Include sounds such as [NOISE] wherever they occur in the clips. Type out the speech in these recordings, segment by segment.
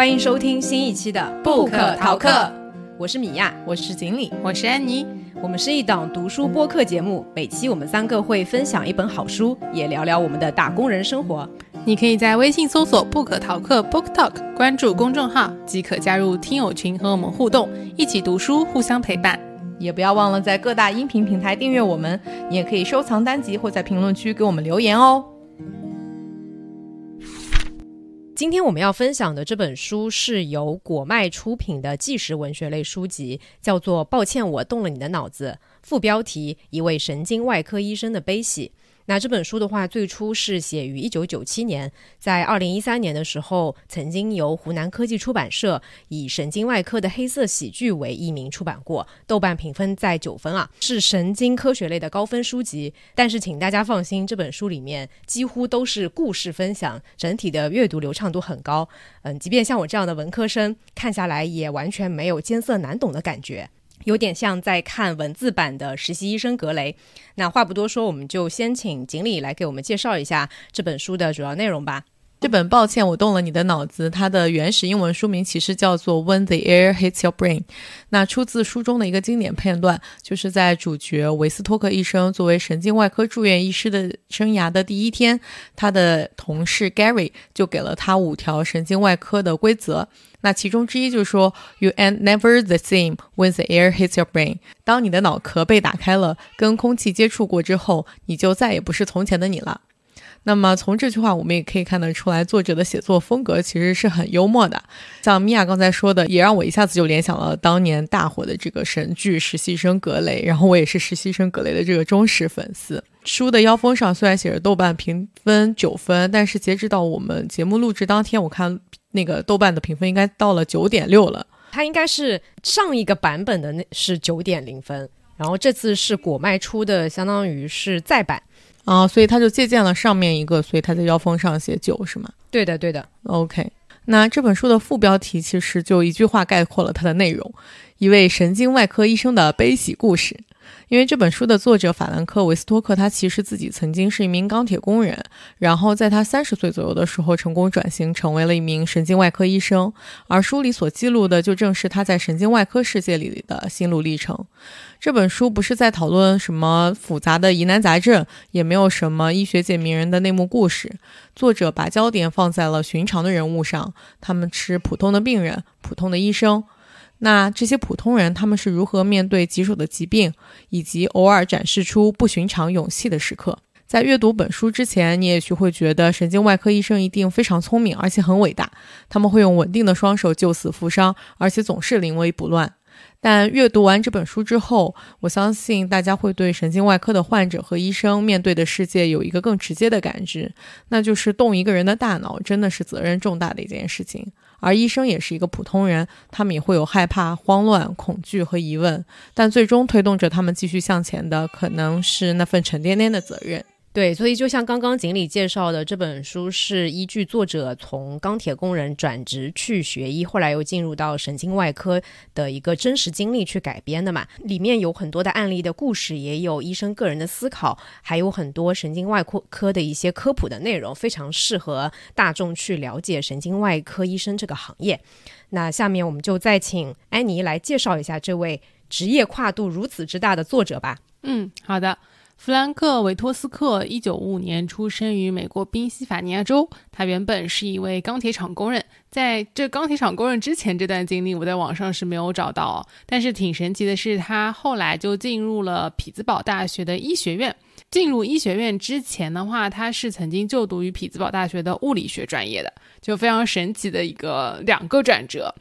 欢迎收听新一期的《不可逃课》，我是米娅，我是锦鲤，我是安妮。我们是一档读书播客节目，每期我们三个会分享一本好书，也聊聊我们的打工人生活。你可以在微信搜索“不可逃课 ”（Book Talk），关注公众号即可加入听友群和我们互动，一起读书，互相陪伴。也不要忘了在各大音频平台订阅我们，你也可以收藏单集或在评论区给我们留言哦。今天我们要分享的这本书是由果麦出品的纪实文学类书籍，叫做《抱歉，我动了你的脑子》，副标题：一位神经外科医生的悲喜。那这本书的话，最初是写于一九九七年，在二零一三年的时候，曾经由湖南科技出版社以神经外科的黑色喜剧为译名出版过，豆瓣评分在九分啊，是神经科学类的高分书籍。但是请大家放心，这本书里面几乎都是故事分享，整体的阅读流畅度很高。嗯，即便像我这样的文科生看下来，也完全没有艰涩难懂的感觉。有点像在看文字版的实习医生格雷。那话不多说，我们就先请锦鲤来给我们介绍一下这本书的主要内容吧。这本抱歉，我动了你的脑子。它的原始英文书名其实叫做《When the Air Hits Your Brain》。那出自书中的一个经典片段，就是在主角维斯托克医生作为神经外科住院医师的生涯的第一天，他的同事 Gary 就给了他五条神经外科的规则。那其中之一就是说，You ain't never the same when the air hits your brain。当你的脑壳被打开了，跟空气接触过之后，你就再也不是从前的你了。那么从这句话，我们也可以看得出来，作者的写作风格其实是很幽默的。像米娅刚才说的，也让我一下子就联想了当年大火的这个神剧《实习生格雷》，然后我也是《实习生格雷》的这个忠实粉丝。书的腰封上虽然写着豆瓣评分九分，但是截止到我们节目录制当天，我看。那个豆瓣的评分应该到了九点六了，它应该是上一个版本的那是九点零分，然后这次是果麦出的，相当于是再版啊，所以他就借鉴了上面一个，所以他在腰封上写九是吗？对的，对的。OK，那这本书的副标题其实就一句话概括了它的内容：一位神经外科医生的悲喜故事。因为这本书的作者法兰克·维斯托克，他其实自己曾经是一名钢铁工人，然后在他三十岁左右的时候，成功转型成为了一名神经外科医生。而书里所记录的，就正是他在神经外科世界里的心路历程。这本书不是在讨论什么复杂的疑难杂症，也没有什么医学界名人的内幕故事。作者把焦点放在了寻常的人物上，他们是普通的病人，普通的医生。那这些普通人他们是如何面对棘手的疾病，以及偶尔展示出不寻常勇气的时刻？在阅读本书之前，你也许会觉得神经外科医生一定非常聪明，而且很伟大，他们会用稳定的双手救死扶伤，而且总是临危不乱。但阅读完这本书之后，我相信大家会对神经外科的患者和医生面对的世界有一个更直接的感知，那就是动一个人的大脑真的是责任重大的一件事情。而医生也是一个普通人，他们也会有害怕、慌乱、恐惧和疑问，但最终推动着他们继续向前的，可能是那份沉甸甸的责任。对，所以就像刚刚锦鲤介绍的，这本书是依据作者从钢铁工人转职去学医，后来又进入到神经外科的一个真实经历去改编的嘛。里面有很多的案例的故事，也有医生个人的思考，还有很多神经外科科的一些科普的内容，非常适合大众去了解神经外科医生这个行业。那下面我们就再请安妮来介绍一下这位职业跨度如此之大的作者吧。嗯，好的。弗兰克·维托斯克，一九五五年出生于美国宾夕法尼亚州。他原本是一位钢铁厂工人，在这钢铁厂工人之前这段经历，我在网上是没有找到。但是挺神奇的是，他后来就进入了匹兹堡大学的医学院。进入医学院之前的话，他是曾经就读于匹兹堡大学的物理学专业的，就非常神奇的一个两个转折。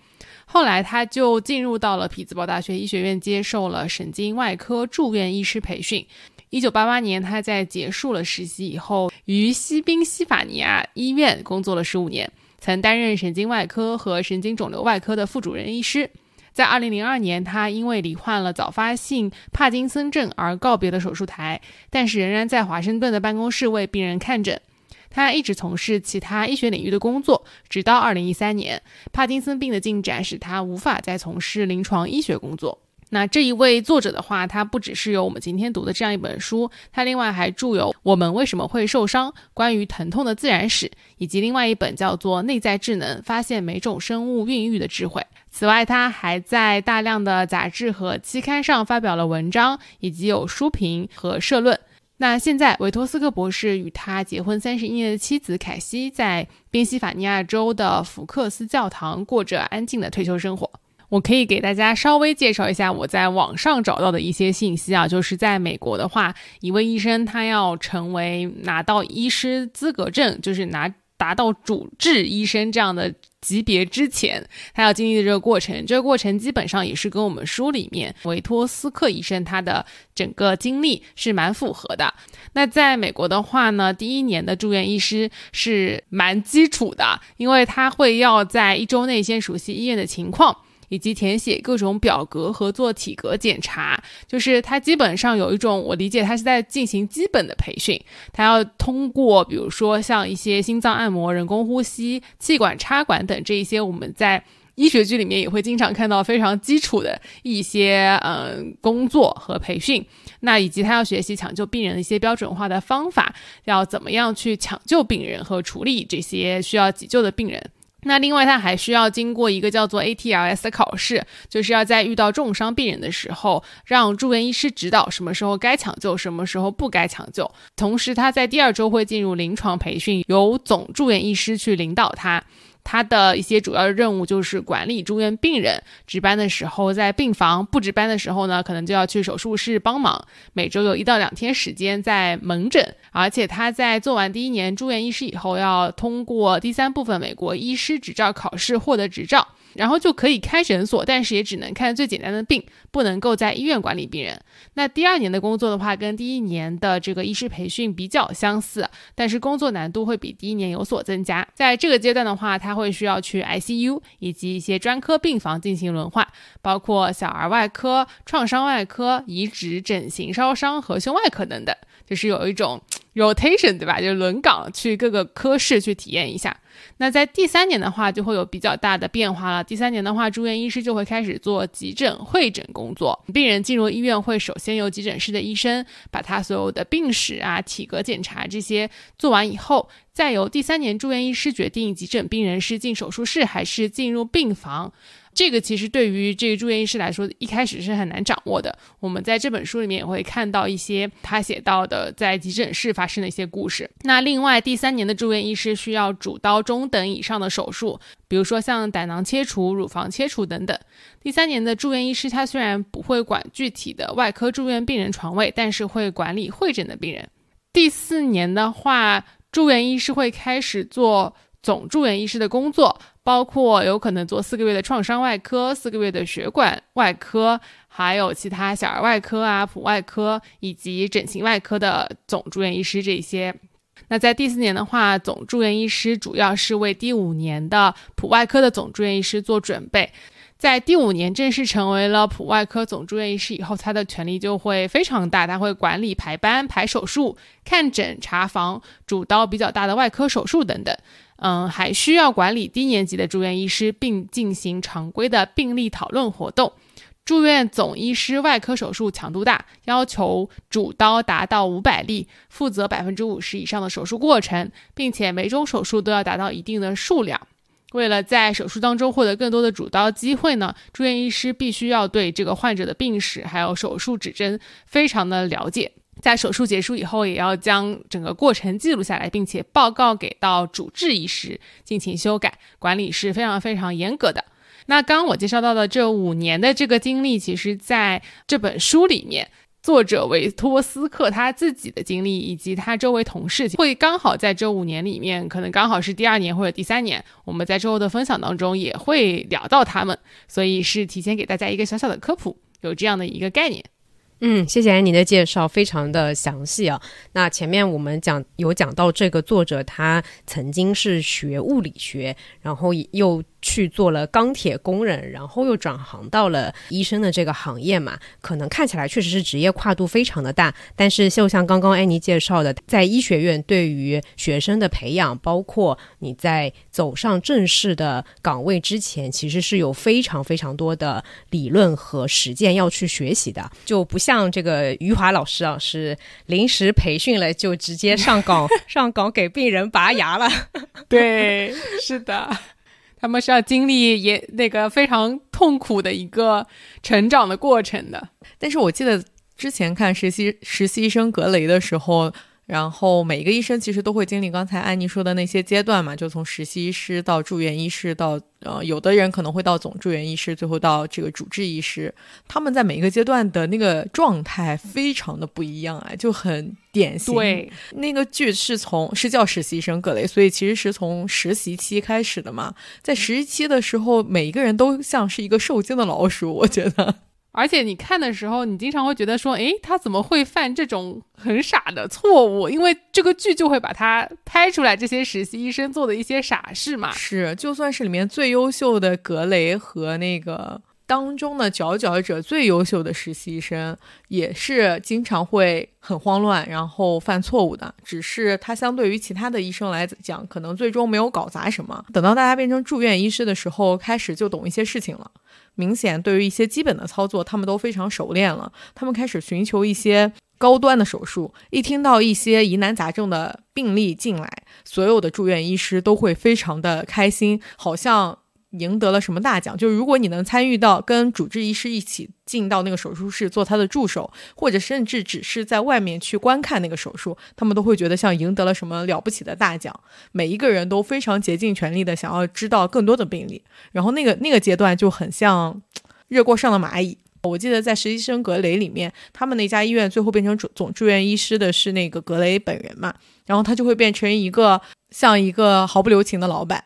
后来他就进入到了匹兹堡大学医学院，接受了神经外科住院医师培训。一九八八年，他在结束了实习以后，于西宾西法尼亚医院工作了十五年，曾担任神经外科和神经肿瘤外科的副主任医师。在二零零二年，他因为罹患了早发性帕金森症而告别了手术台，但是仍然在华盛顿的办公室为病人看诊。他一直从事其他医学领域的工作，直到二零一三年，帕金森病的进展使他无法再从事临床医学工作。那这一位作者的话，他不只是有我们今天读的这样一本书，他另外还著有《我们为什么会受伤》关于疼痛的自然史，以及另外一本叫做《内在智能：发现每种生物孕育的智慧》。此外，他还在大量的杂志和期刊上发表了文章，以及有书评和社论。那现在，维托斯克博士与他结婚三十一年的妻子凯西，在宾夕法尼亚州的福克斯教堂过着安静的退休生活。我可以给大家稍微介绍一下我在网上找到的一些信息啊，就是在美国的话，一位医生他要成为拿到医师资格证，就是拿达到主治医生这样的级别之前，他要经历的这个过程，这个过程基本上也是跟我们书里面维托斯克医生他的整个经历是蛮符合的。那在美国的话呢，第一年的住院医师是蛮基础的，因为他会要在一周内先熟悉医院的情况。以及填写各种表格和做体格检查，就是他基本上有一种我理解他是在进行基本的培训，他要通过比如说像一些心脏按摩、人工呼吸、气管插管等这一些我们在医学剧里面也会经常看到非常基础的一些嗯工作和培训，那以及他要学习抢救病人的一些标准化的方法，要怎么样去抢救病人和处理这些需要急救的病人。那另外，他还需要经过一个叫做 ATLS 的考试，就是要在遇到重伤病人的时候，让住院医师指导什么时候该抢救，什么时候不该抢救。同时，他在第二周会进入临床培训，由总住院医师去领导他。他的一些主要任务就是管理住院病人，值班的时候在病房，不值班的时候呢，可能就要去手术室帮忙。每周有一到两天时间在门诊，而且他在做完第一年住院医师以后，要通过第三部分美国医师执照考试获得执照。然后就可以开诊所，但是也只能看最简单的病，不能够在医院管理病人。那第二年的工作的话，跟第一年的这个医师培训比较相似，但是工作难度会比第一年有所增加。在这个阶段的话，他会需要去 ICU 以及一些专科病房进行轮换，包括小儿外科、创伤外科、移植、整形、烧伤和胸外科等等，就是有一种 rotation，对吧？就轮岗去各个科室去体验一下。那在第三年的话，就会有比较大的变化了。第三年的话，住院医师就会开始做急诊会诊工作。病人进入医院，会首先由急诊室的医生把他所有的病史啊、体格检查这些做完以后，再由第三年住院医师决定急诊病人是进手术室还是进入病房。这个其实对于这个住院医师来说，一开始是很难掌握的。我们在这本书里面也会看到一些他写到的在急诊室发生的一些故事。那另外，第三年的住院医师需要主刀中等以上的手术，比如说像胆囊切除、乳房切除等等。第三年的住院医师他虽然不会管具体的外科住院病人床位，但是会管理会诊的病人。第四年的话，住院医师会开始做总住院医师的工作。包括有可能做四个月的创伤外科、四个月的血管外科，还有其他小儿外科啊、普外科以及整形外科的总住院医师这些。那在第四年的话，总住院医师主要是为第五年的普外科的总住院医师做准备。在第五年正式成为了普外科总住院医师以后，他的权力就会非常大，他会管理排班、排手术、看诊、查房、主刀比较大的外科手术等等。嗯，还需要管理低年级的住院医师，并进行常规的病例讨论活动。住院总医师外科手术强度大，要求主刀达到五百例，负责百分之五十以上的手术过程，并且每种手术都要达到一定的数量。为了在手术当中获得更多的主刀机会呢，住院医师必须要对这个患者的病史还有手术指针非常的了解。在手术结束以后，也要将整个过程记录下来，并且报告给到主治医师进行修改。管理是非常非常严格的。那刚刚我介绍到的这五年的这个经历，其实在这本书里面，作者维托斯克他自己的经历以及他周围同事，会刚好在这五年里面，可能刚好是第二年或者第三年，我们在之后的分享当中也会聊到他们，所以是提前给大家一个小小的科普，有这样的一个概念。嗯，谢谢你的介绍，非常的详细啊。那前面我们讲有讲到这个作者，他曾经是学物理学，然后又。去做了钢铁工人，然后又转行到了医生的这个行业嘛，可能看起来确实是职业跨度非常的大。但是就像刚刚安妮介绍的，在医学院对于学生的培养，包括你在走上正式的岗位之前，其实是有非常非常多的理论和实践要去学习的，[LAUGHS] 就不像这个余华老师啊，是临时培训了就直接上岗上岗给病人拔牙了。[LAUGHS] 对，是的。他们是要经历也那个非常痛苦的一个成长的过程的。但是我记得之前看实习实习生格雷的时候。然后每一个医生其实都会经历刚才安妮说的那些阶段嘛，就从实习医师到住院医师，到呃有的人可能会到总住院医师，最后到这个主治医师。他们在每一个阶段的那个状态非常的不一样啊，就很典型。对，那个剧是从是叫实习生葛雷，所以其实是从实习期开始的嘛。在实习期的时候，每一个人都像是一个受惊的老鼠，我觉得。而且你看的时候，你经常会觉得说，诶，他怎么会犯这种很傻的错误？因为这个剧就会把他拍出来这些实习医生做的一些傻事嘛。是，就算是里面最优秀的格雷和那个当中的佼佼者，最优秀的实习医生，也是经常会很慌乱，然后犯错误的。只是他相对于其他的医生来讲，可能最终没有搞砸什么。等到大家变成住院医师的时候，开始就懂一些事情了。明显，对于一些基本的操作，他们都非常熟练了。他们开始寻求一些高端的手术。一听到一些疑难杂症的病例进来，所有的住院医师都会非常的开心，好像。赢得了什么大奖？就是如果你能参与到跟主治医师一起进到那个手术室做他的助手，或者甚至只是在外面去观看那个手术，他们都会觉得像赢得了什么了不起的大奖。每一个人都非常竭尽全力的想要知道更多的病例。然后那个那个阶段就很像热锅上的蚂蚁。我记得在实习生格雷里面，他们那家医院最后变成总总住院医师的是那个格雷本人嘛，然后他就会变成一个像一个毫不留情的老板。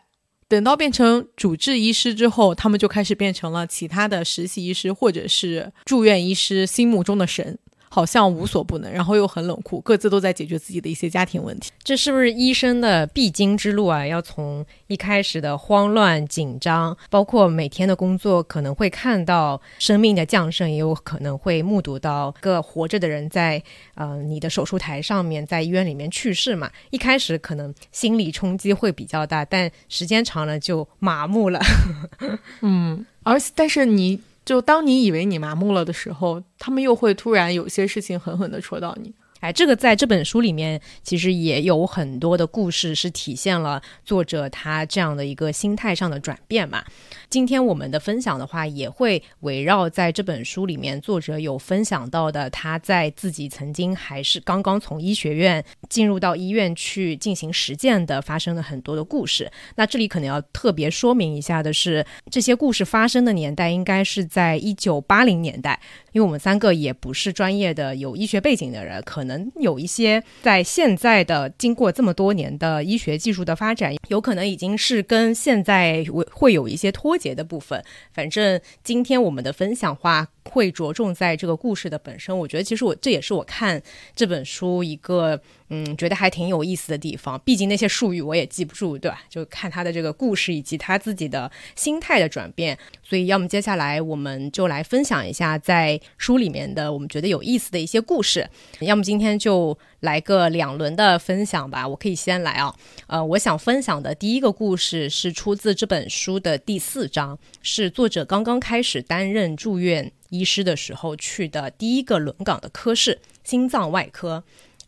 等到变成主治医师之后，他们就开始变成了其他的实习医师或者是住院医师心目中的神。好像无所不能，然后又很冷酷，各自都在解决自己的一些家庭问题。这是不是医生的必经之路啊？要从一开始的慌乱、紧张，包括每天的工作，可能会看到生命的降生，也有可能会目睹到个活着的人在呃你的手术台上面，在医院里面去世嘛。一开始可能心理冲击会比较大，但时间长了就麻木了。嗯，而但是你。就当你以为你麻木了的时候，他们又会突然有些事情狠狠地戳到你。哎，这个在这本书里面其实也有很多的故事，是体现了作者他这样的一个心态上的转变嘛。今天我们的分享的话，也会围绕在这本书里面，作者有分享到的他在自己曾经还是刚刚从医学院进入到医院去进行实践的，发生了很多的故事。那这里可能要特别说明一下的是，这些故事发生的年代应该是在一九八零年代。因为我们三个也不是专业的有医学背景的人，可能有一些在现在的经过这么多年的医学技术的发展，有可能已经是跟现在会有一些脱节节的部分。反正今天我们的分享话会着重在这个故事的本身。我觉得其实我这也是我看这本书一个。嗯，觉得还挺有意思的地方，毕竟那些术语我也记不住，对吧？就看他的这个故事以及他自己的心态的转变。所以，要么接下来我们就来分享一下在书里面的我们觉得有意思的一些故事，要么今天就来个两轮的分享吧。我可以先来啊，呃，我想分享的第一个故事是出自这本书的第四章，是作者刚刚开始担任住院医师的时候去的第一个轮岗的科室——心脏外科。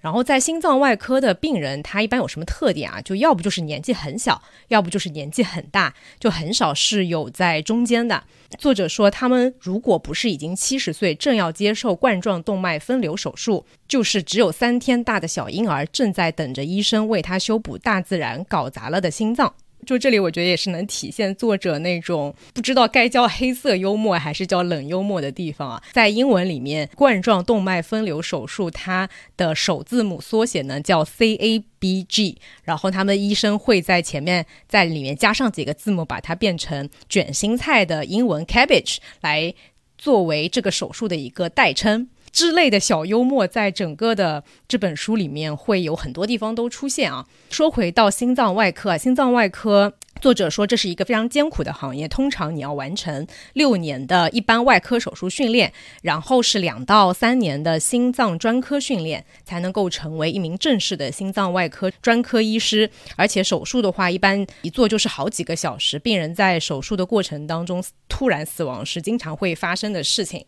然后在心脏外科的病人，他一般有什么特点啊？就要不就是年纪很小，要不就是年纪很大，就很少是有在中间的。作者说，他们如果不是已经七十岁，正要接受冠状动脉分流手术，就是只有三天大的小婴儿，正在等着医生为他修补大自然搞砸了的心脏。就这里，我觉得也是能体现作者那种不知道该叫黑色幽默还是叫冷幽默的地方啊。在英文里面，冠状动脉分流手术它的首字母缩写呢叫 C A B G，然后他们医生会在前面在里面加上几个字母，把它变成卷心菜的英文 cabbage 来作为这个手术的一个代称。之类的小幽默，在整个的这本书里面会有很多地方都出现啊。说回到心脏外科，心脏外科。作者说，这是一个非常艰苦的行业。通常你要完成六年的一般外科手术训练，然后是两到三年的心脏专科训练，才能够成为一名正式的心脏外科专科医师。而且手术的话，一般一做就是好几个小时，病人在手术的过程当中突然死亡是经常会发生的事情。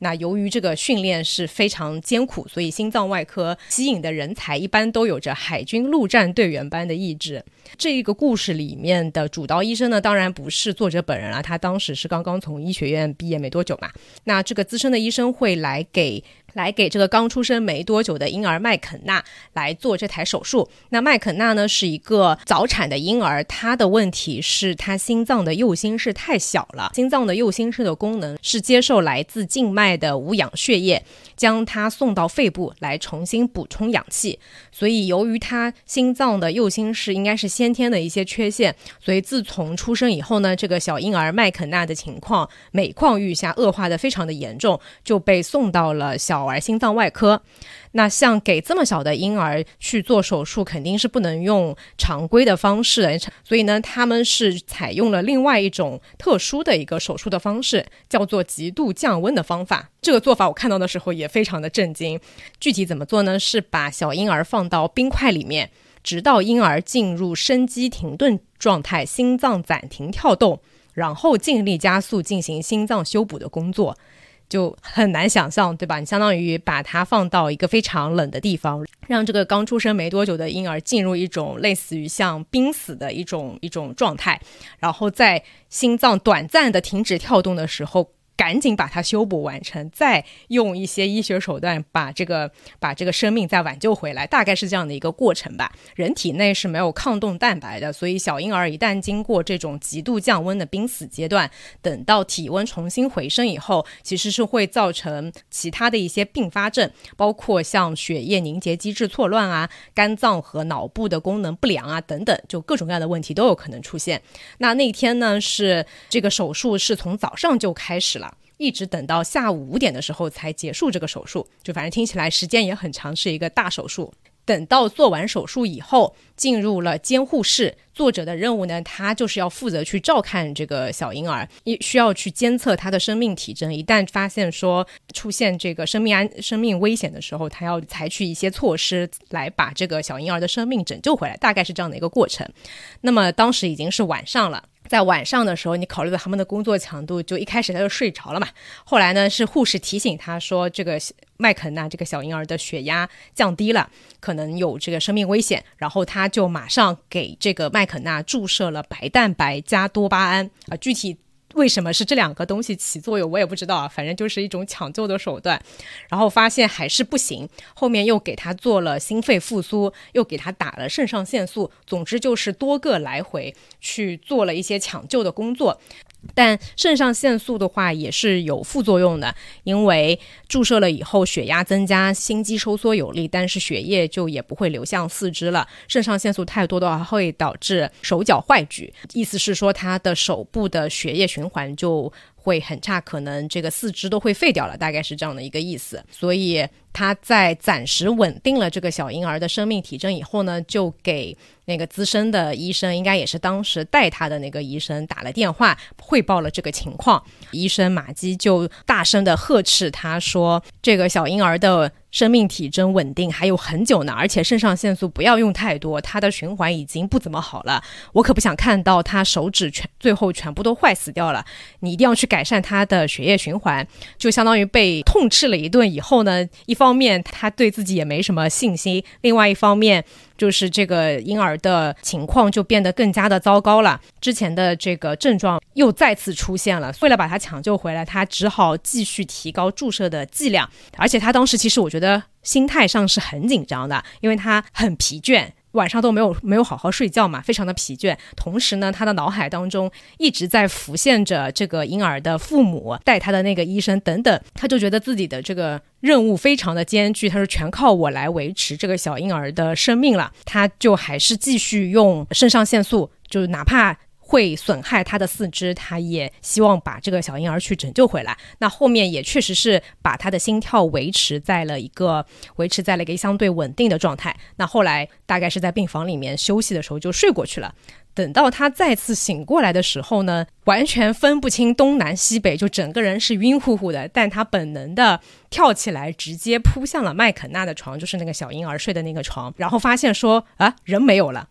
那由于这个训练是非常艰苦，所以心脏外科吸引的人才一般都有着海军陆战队员般的意志。这个故事里面的主刀医生呢，当然不是作者本人了，他当时是刚刚从医学院毕业没多久嘛。那这个资深的医生会来给。来给这个刚出生没多久的婴儿麦肯纳来做这台手术。那麦肯纳呢是一个早产的婴儿，他的问题是他心脏的右心室太小了。心脏的右心室的功能是接受来自静脉的无氧血液，将它送到肺部来重新补充氧气。所以由于他心脏的右心室应该是先天的一些缺陷，所以自从出生以后呢，这个小婴儿麦肯纳的情况每况愈下，恶化的非常的严重，就被送到了小。儿心脏外科，那像给这么小的婴儿去做手术，肯定是不能用常规的方式的，所以呢，他们是采用了另外一种特殊的一个手术的方式，叫做极度降温的方法。这个做法我看到的时候也非常的震惊。具体怎么做呢？是把小婴儿放到冰块里面，直到婴儿进入生机停顿状态，心脏暂停跳动，然后尽力加速进行心脏修补的工作。就很难想象，对吧？你相当于把它放到一个非常冷的地方，让这个刚出生没多久的婴儿进入一种类似于像濒死的一种一种状态，然后在心脏短暂的停止跳动的时候。赶紧把它修补完成，再用一些医学手段把这个把这个生命再挽救回来，大概是这样的一个过程吧。人体内是没有抗冻蛋白的，所以小婴儿一旦经过这种极度降温的濒死阶段，等到体温重新回升以后，其实是会造成其他的一些并发症，包括像血液凝结机制错乱啊、肝脏和脑部的功能不良啊等等，就各种各样的问题都有可能出现。那那天呢，是这个手术是从早上就开始了。一直等到下午五点的时候才结束这个手术，就反正听起来时间也很长，是一个大手术。等到做完手术以后，进入了监护室。作者的任务呢，他就是要负责去照看这个小婴儿，一需要去监测他的生命体征。一旦发现说出现这个生命安生命危险的时候，他要采取一些措施来把这个小婴儿的生命拯救回来，大概是这样的一个过程。那么当时已经是晚上了。在晚上的时候，你考虑到他们的工作强度，就一开始他就睡着了嘛。后来呢，是护士提醒他说，这个麦肯纳这个小婴儿的血压降低了，可能有这个生命危险。然后他就马上给这个麦肯纳注射了白蛋白加多巴胺啊，具体。为什么是这两个东西起作用，我也不知道啊。反正就是一种抢救的手段，然后发现还是不行，后面又给他做了心肺复苏，又给他打了肾上腺素，总之就是多个来回去做了一些抢救的工作。但肾上腺素的话也是有副作用的，因为注射了以后血压增加，心肌收缩有力，但是血液就也不会流向四肢了。肾上腺素太多的话会导致手脚坏举，意思是说他的手部的血液循环就会很差，可能这个四肢都会废掉了，大概是这样的一个意思。所以他在暂时稳定了这个小婴儿的生命体征以后呢，就给。那个资深的医生应该也是当时带他的那个医生打了电话汇报了这个情况，医生马基就大声的呵斥他说：“这个小婴儿的生命体征稳定还有很久呢，而且肾上腺素不要用太多，他的循环已经不怎么好了，我可不想看到他手指全最后全部都坏死掉了。你一定要去改善他的血液循环。”就相当于被痛斥了一顿以后呢，一方面他对自己也没什么信心，另外一方面。就是这个婴儿的情况就变得更加的糟糕了，之前的这个症状又再次出现了。为了把他抢救回来，他只好继续提高注射的剂量，而且他当时其实我觉得心态上是很紧张的，因为他很疲倦。晚上都没有没有好好睡觉嘛，非常的疲倦。同时呢，他的脑海当中一直在浮现着这个婴儿的父母、带他的那个医生等等，他就觉得自己的这个任务非常的艰巨。他说全靠我来维持这个小婴儿的生命了，他就还是继续用肾上腺素，就是哪怕。会损害他的四肢，他也希望把这个小婴儿去拯救回来。那后面也确实是把他的心跳维持在了一个维持在了一个相对稳定的状态。那后来大概是在病房里面休息的时候就睡过去了。等到他再次醒过来的时候呢，完全分不清东南西北，就整个人是晕乎乎的。但他本能的跳起来，直接扑向了麦肯纳的床，就是那个小婴儿睡的那个床，然后发现说啊，人没有了。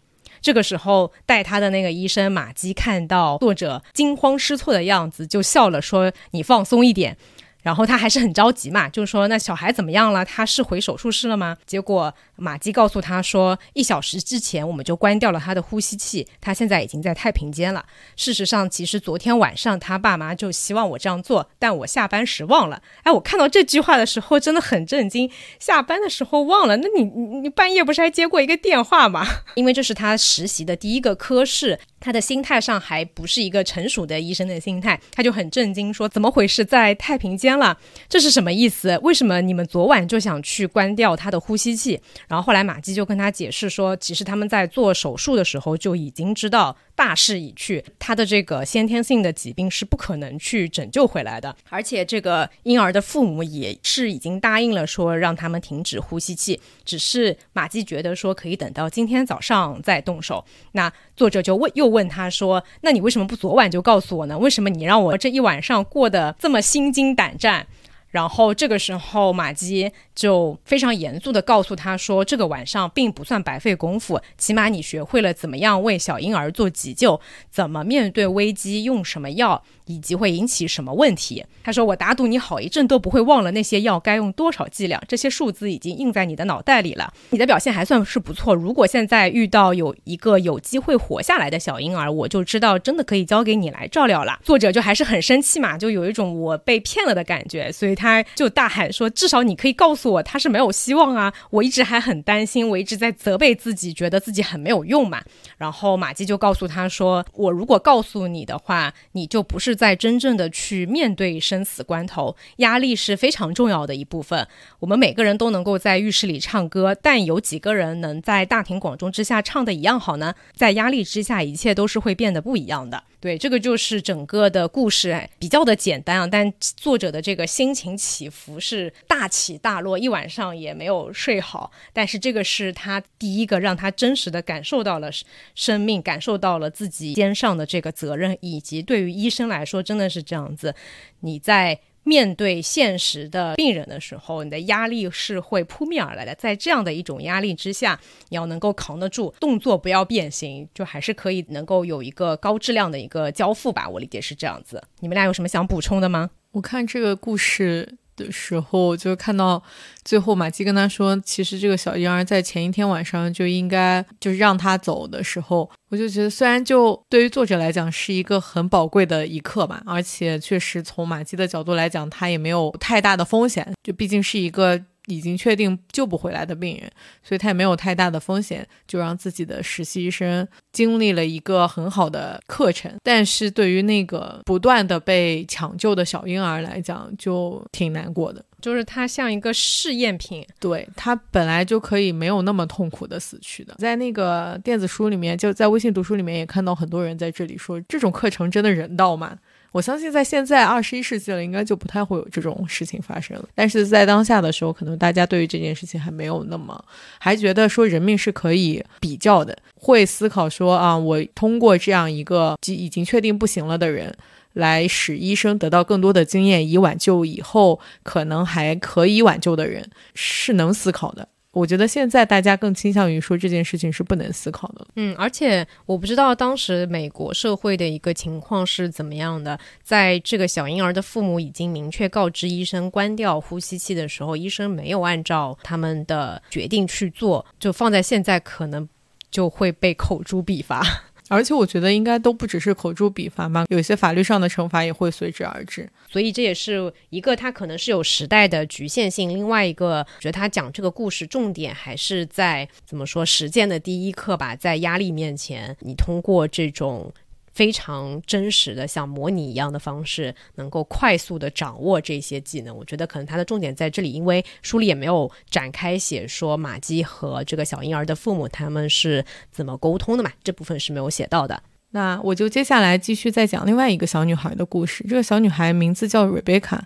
这个时候，带他的那个医生马基看到作者惊慌失措的样子，就笑了，说：“你放松一点。”然后他还是很着急嘛，就是说那小孩怎么样了？他是回手术室了吗？结果马基告诉他说，一小时之前我们就关掉了他的呼吸器，他现在已经在太平间了。事实上，其实昨天晚上他爸妈就希望我这样做，但我下班时忘了。哎，我看到这句话的时候真的很震惊，下班的时候忘了？那你你你半夜不是还接过一个电话吗？[LAUGHS] 因为这是他实习的第一个科室。他的心态上还不是一个成熟的医生的心态，他就很震惊，说：“怎么回事？在太平间了，这是什么意思？为什么你们昨晚就想去关掉他的呼吸器？”然后后来马基就跟他解释说：“其实他们在做手术的时候就已经知道。”大势已去，他的这个先天性的疾病是不可能去拯救回来的，而且这个婴儿的父母也是已经答应了，说让他们停止呼吸器，只是马基觉得说可以等到今天早上再动手。那作者就问，又问他说：“那你为什么不昨晚就告诉我呢？为什么你让我这一晚上过得这么心惊胆战？”然后这个时候，马基就非常严肃地告诉他说：“这个晚上并不算白费功夫，起码你学会了怎么样为小婴儿做急救，怎么面对危机，用什么药。”以及会引起什么问题？他说：“我打赌你好一阵都不会忘了那些药该用多少剂量，这些数字已经印在你的脑袋里了。你的表现还算是不错。如果现在遇到有一个有机会活下来的小婴儿，我就知道真的可以交给你来照料了。”作者就还是很生气嘛，就有一种我被骗了的感觉，所以他就大喊说：“至少你可以告诉我他是没有希望啊！我一直还很担心，我一直在责备自己，觉得自己很没有用嘛。”然后马基就告诉他说：“我如果告诉你的话，你就不是。”在真正的去面对生死关头，压力是非常重要的一部分。我们每个人都能够在浴室里唱歌，但有几个人能在大庭广众之下唱的一样好呢？在压力之下，一切都是会变得不一样的。对，这个就是整个的故事，比较的简单啊。但作者的这个心情起伏是大起大落，一晚上也没有睡好。但是这个是他第一个让他真实的感受到了生命，感受到了自己肩上的这个责任，以及对于医生来说，真的是这样子。你在。面对现实的病人的时候，你的压力是会扑面而来的。在这样的一种压力之下，你要能够扛得住，动作不要变形，就还是可以能够有一个高质量的一个交付吧。我理解是这样子。你们俩有什么想补充的吗？我看这个故事。的时候，就看到最后马基跟他说，其实这个小婴儿在前一天晚上就应该就是让他走的时候，我就觉得虽然就对于作者来讲是一个很宝贵的一刻吧，而且确实从马基的角度来讲，他也没有太大的风险，就毕竟是一个。已经确定救不回来的病人，所以他也没有太大的风险，就让自己的实习医生经历了一个很好的课程。但是对于那个不断的被抢救的小婴儿来讲，就挺难过的。就是他像一个试验品，对他本来就可以没有那么痛苦的死去的。在那个电子书里面，就在微信读书里面也看到很多人在这里说，这种课程真的人道吗？我相信在现在二十一世纪了，应该就不太会有这种事情发生了。但是在当下的时候，可能大家对于这件事情还没有那么，还觉得说人命是可以比较的，会思考说啊，我通过这样一个已经确定不行了的人，来使医生得到更多的经验，以挽救以后可能还可以挽救的人，是能思考的。我觉得现在大家更倾向于说这件事情是不能思考的。嗯，而且我不知道当时美国社会的一个情况是怎么样的。在这个小婴儿的父母已经明确告知医生关掉呼吸器的时候，医生没有按照他们的决定去做，就放在现在可能就会被口诛笔伐。而且我觉得应该都不只是口诛笔伐吧，有些法律上的惩罚也会随之而至。所以这也是一个，它可能是有时代的局限性。另外一个，觉得他讲这个故事重点还是在怎么说实践的第一课吧，在压力面前，你通过这种。非常真实的，像模拟一样的方式，能够快速的掌握这些技能。我觉得可能它的重点在这里，因为书里也没有展开写说马基和这个小婴儿的父母他们是怎么沟通的嘛，这部分是没有写到的。那我就接下来继续再讲另外一个小女孩的故事。这个小女孩名字叫 Rebecca。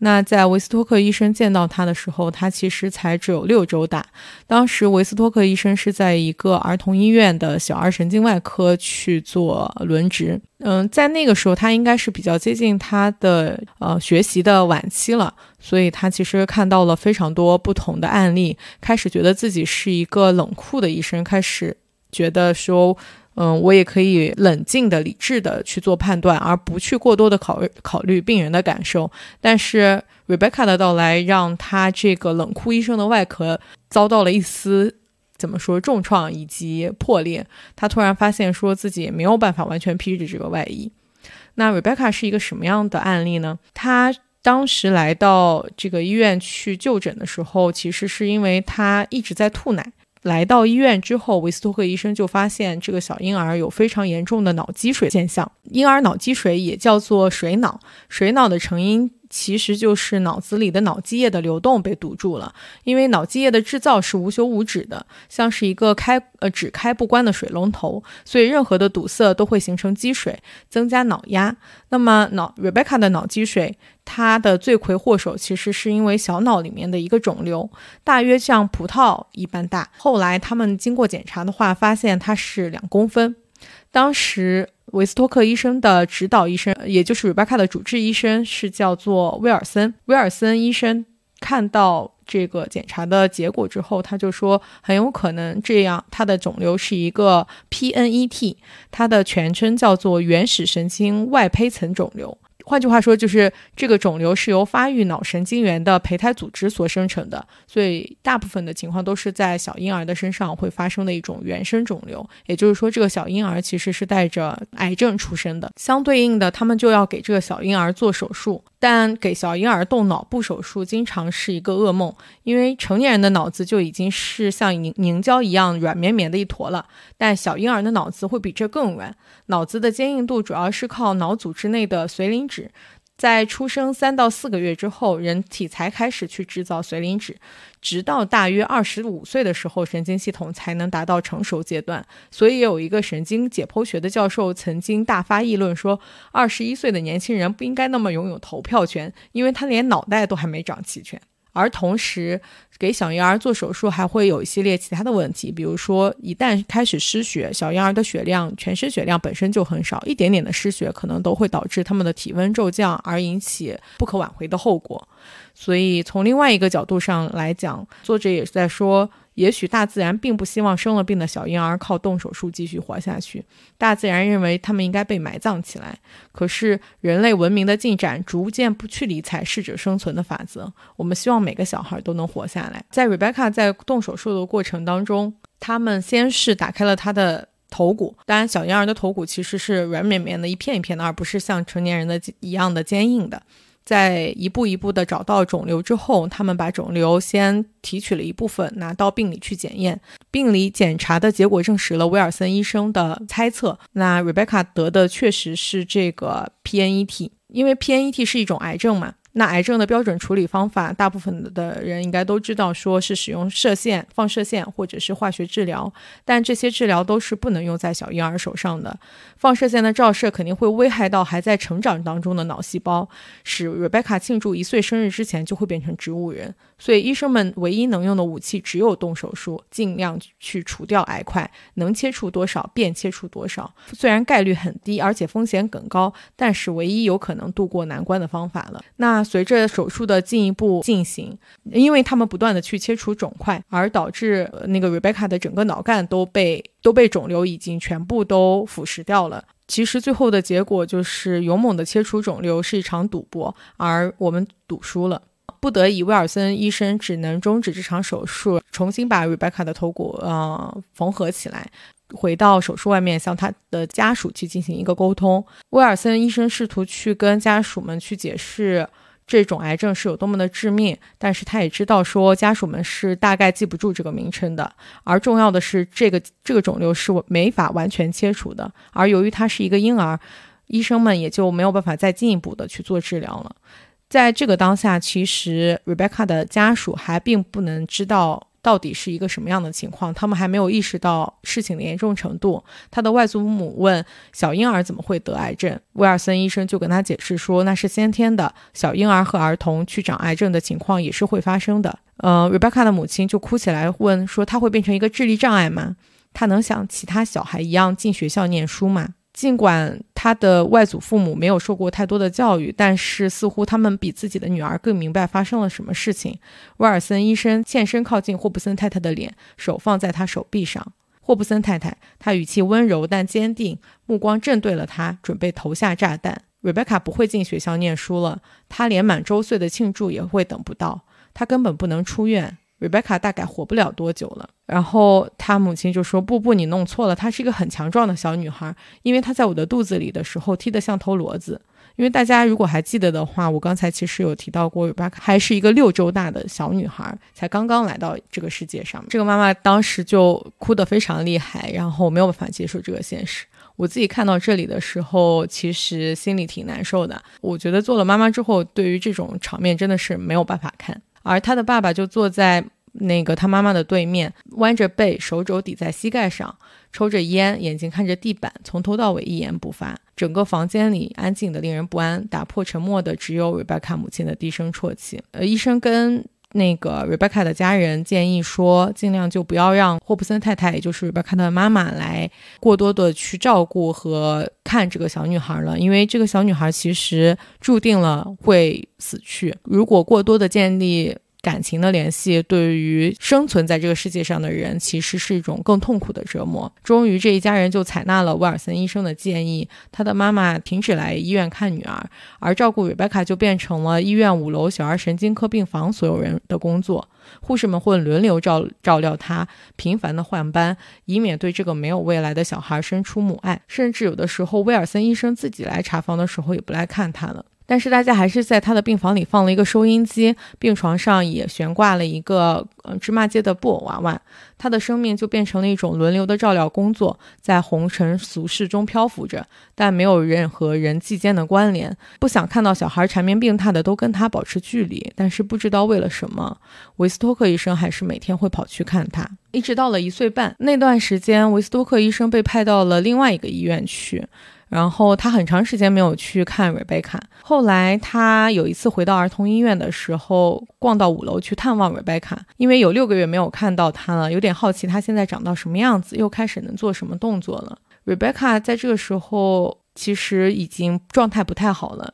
那在维斯托克医生见到她的时候，她其实才只有六周大。当时维斯托克医生是在一个儿童医院的小儿神经外科去做轮值。嗯，在那个时候，她应该是比较接近她的呃学习的晚期了，所以她其实看到了非常多不同的案例，开始觉得自己是一个冷酷的医生，开始觉得说。嗯，我也可以冷静的、理智的去做判断，而不去过多的考虑考虑病人的感受。但是 Rebecca 的到来，让他这个冷酷医生的外壳遭到了一丝怎么说重创以及破裂。他突然发现，说自己没有办法完全披着这个外衣。那 Rebecca 是一个什么样的案例呢？他当时来到这个医院去就诊的时候，其实是因为他一直在吐奶。来到医院之后，维斯托克医生就发现这个小婴儿有非常严重的脑积水现象。婴儿脑积水也叫做水脑，水脑的成因。其实就是脑子里的脑积液的流动被堵住了，因为脑积液的制造是无休无止的，像是一个开呃只开不关的水龙头，所以任何的堵塞都会形成积水，增加脑压。那么脑 Rebecca 的脑积水，它的罪魁祸首其实是因为小脑里面的一个肿瘤，大约像葡萄一般大。后来他们经过检查的话，发现它是两公分。当时。维斯托克医生的指导医生，也就是 Rebecca 的主治医生，是叫做威尔森。威尔森医生看到这个检查的结果之后，他就说，很有可能这样，他的肿瘤是一个 PNET，它的全称叫做原始神经外胚层肿瘤。换句话说，就是这个肿瘤是由发育脑神经元的胚胎组织所生成的，所以大部分的情况都是在小婴儿的身上会发生的一种原生肿瘤。也就是说，这个小婴儿其实是带着癌症出生的。相对应的，他们就要给这个小婴儿做手术。但给小婴儿动脑部手术经常是一个噩梦，因为成年人的脑子就已经是像凝凝胶一样软绵绵的一坨了，但小婴儿的脑子会比这更软。脑子的坚硬度主要是靠脑组织内的髓磷脂。在出生三到四个月之后，人体才开始去制造髓磷脂，直到大约二十五岁的时候，神经系统才能达到成熟阶段。所以，有一个神经解剖学的教授曾经大发议论说，二十一岁的年轻人不应该那么拥有投票权，因为他连脑袋都还没长齐全。而同时，给小婴儿做手术还会有一系列其他的问题，比如说，一旦开始失血，小婴儿的血量全身血量本身就很少，一点点的失血可能都会导致他们的体温骤降，而引起不可挽回的后果。所以，从另外一个角度上来讲，作者也是在说。也许大自然并不希望生了病的小婴儿靠动手术继续活下去，大自然认为他们应该被埋葬起来。可是人类文明的进展逐渐不去理睬适者生存的法则，我们希望每个小孩都能活下来。在 Rebecca 在动手术的过程当中，他们先是打开了他的头骨，当然小婴儿的头骨其实是软绵绵的一片一片的，而不是像成年人的一样的坚硬的。在一步一步的找到肿瘤之后，他们把肿瘤先提取了一部分，拿到病理去检验。病理检查的结果证实了威尔森医生的猜测。那 Rebecca 得的确实是这个 PNET，因为 PNET 是一种癌症嘛。那癌症的标准处理方法，大部分的人应该都知道，说是使用射线、放射线或者是化学治疗，但这些治疗都是不能用在小婴儿手上的。放射线的照射肯定会危害到还在成长当中的脑细胞，使 Rebecca 庆祝一岁生日之前就会变成植物人。所以医生们唯一能用的武器只有动手术，尽量去除掉癌块，能切除多少便切除多少。虽然概率很低，而且风险更高，但是唯一有可能度过难关的方法了。那随着手术的进一步进行，因为他们不断的去切除肿块，而导致那个 Rebecca 的整个脑干都被都被肿瘤已经全部都腐蚀掉了。其实最后的结果就是勇猛的切除肿瘤是一场赌博，而我们赌输了。不得已，威尔森医生只能终止这场手术，重新把 Rebecca 的头骨呃缝合起来，回到手术外面向他的家属去进行一个沟通。威尔森医生试图去跟家属们去解释这种癌症是有多么的致命，但是他也知道说家属们是大概记不住这个名称的，而重要的是这个这个肿瘤是没法完全切除的，而由于他是一个婴儿，医生们也就没有办法再进一步的去做治疗了。在这个当下，其实 Rebecca 的家属还并不能知道到底是一个什么样的情况，他们还没有意识到事情的严重程度。他的外祖母问小婴儿怎么会得癌症，威尔森医生就跟他解释说那是先天的，小婴儿和儿童去长癌症的情况也是会发生的。呃，Rebecca 的母亲就哭起来问说他会变成一个智力障碍吗？他能像其他小孩一样进学校念书吗？尽管他的外祖父母没有受过太多的教育，但是似乎他们比自己的女儿更明白发生了什么事情。威尔森医生欠身靠近霍布森太太的脸，手放在她手臂上。霍布森太太，她语气温柔但坚定，目光正对了他，准备投下炸弹。瑞贝卡不会进学校念书了，她连满周岁的庆祝也会等不到，她根本不能出院。Rebecca 大概活不了多久了，然后他母亲就说：“不不，你弄错了，她是一个很强壮的小女孩，因为她在我的肚子里的时候踢得像头骡子。因为大家如果还记得的话，我刚才其实有提到过，Rebecca 还是一个六周大的小女孩，才刚刚来到这个世界上。这个妈妈当时就哭得非常厉害，然后没有办法接受这个现实。我自己看到这里的时候，其实心里挺难受的。我觉得做了妈妈之后，对于这种场面真的是没有办法看。”而他的爸爸就坐在那个他妈妈的对面，弯着背，手肘抵在膝盖上，抽着烟，眼睛看着地板，从头到尾一言不发。整个房间里安静的令人不安，打破沉默的只有瑞贝卡母亲的低声啜泣。呃，医生跟。那个 Rebecca 的家人建议说，尽量就不要让霍普森太太，也就是 Rebecca 的妈妈来过多的去照顾和看这个小女孩了，因为这个小女孩其实注定了会死去。如果过多的建立。感情的联系对于生存在这个世界上的人，其实是一种更痛苦的折磨。终于，这一家人就采纳了威尔森医生的建议，他的妈妈停止来医院看女儿，而照顾瑞贝卡就变成了医院五楼小儿神经科病房所有人的工作。护士们会轮流照照料他，频繁的换班，以免对这个没有未来的小孩生出母爱。甚至有的时候，威尔森医生自己来查房的时候，也不来看他了。但是大家还是在他的病房里放了一个收音机，病床上也悬挂了一个呃芝麻街的布偶娃娃。他的生命就变成了一种轮流的照料工作，在红尘俗世中漂浮着，但没有任何人际间的关联。不想看到小孩缠绵病榻的都跟他保持距离，但是不知道为了什么，维斯托克医生还是每天会跑去看他。一直到了一岁半那段时间，维斯托克医生被派到了另外一个医院去。然后他很长时间没有去看瑞贝卡。后来他有一次回到儿童医院的时候，逛到五楼去探望瑞贝卡，因为有六个月没有看到他了，有点好奇他现在长到什么样子，又开始能做什么动作了。瑞贝卡在这个时候其实已经状态不太好了。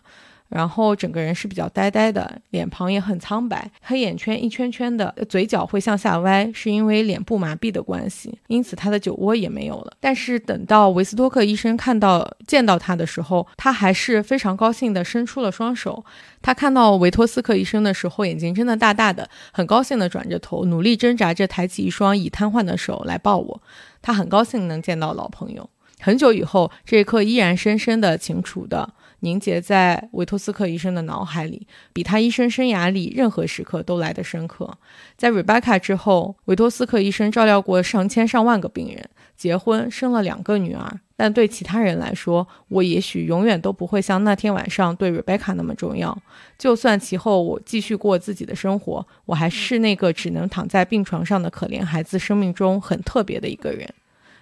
然后整个人是比较呆呆的，脸庞也很苍白，黑眼圈一圈圈的，嘴角会向下歪，是因为脸部麻痹的关系，因此他的酒窝也没有了。但是等到维斯托克医生看到见到他的时候，他还是非常高兴的伸出了双手。他看到维托斯克医生的时候，眼睛睁得大大的，很高兴的转着头，努力挣扎着抬起一双已瘫痪的手来抱我。他很高兴能见到老朋友。很久以后，这一刻依然深深的、清楚的。凝结在维托斯克医生的脑海里，比他医生生涯里任何时刻都来得深刻。在 Rebecca 之后，维托斯克医生照料过上千上万个病人，结婚生了两个女儿。但对其他人来说，我也许永远都不会像那天晚上对 Rebecca 那么重要。就算其后我继续过自己的生活，我还是那个只能躺在病床上的可怜孩子生命中很特别的一个人。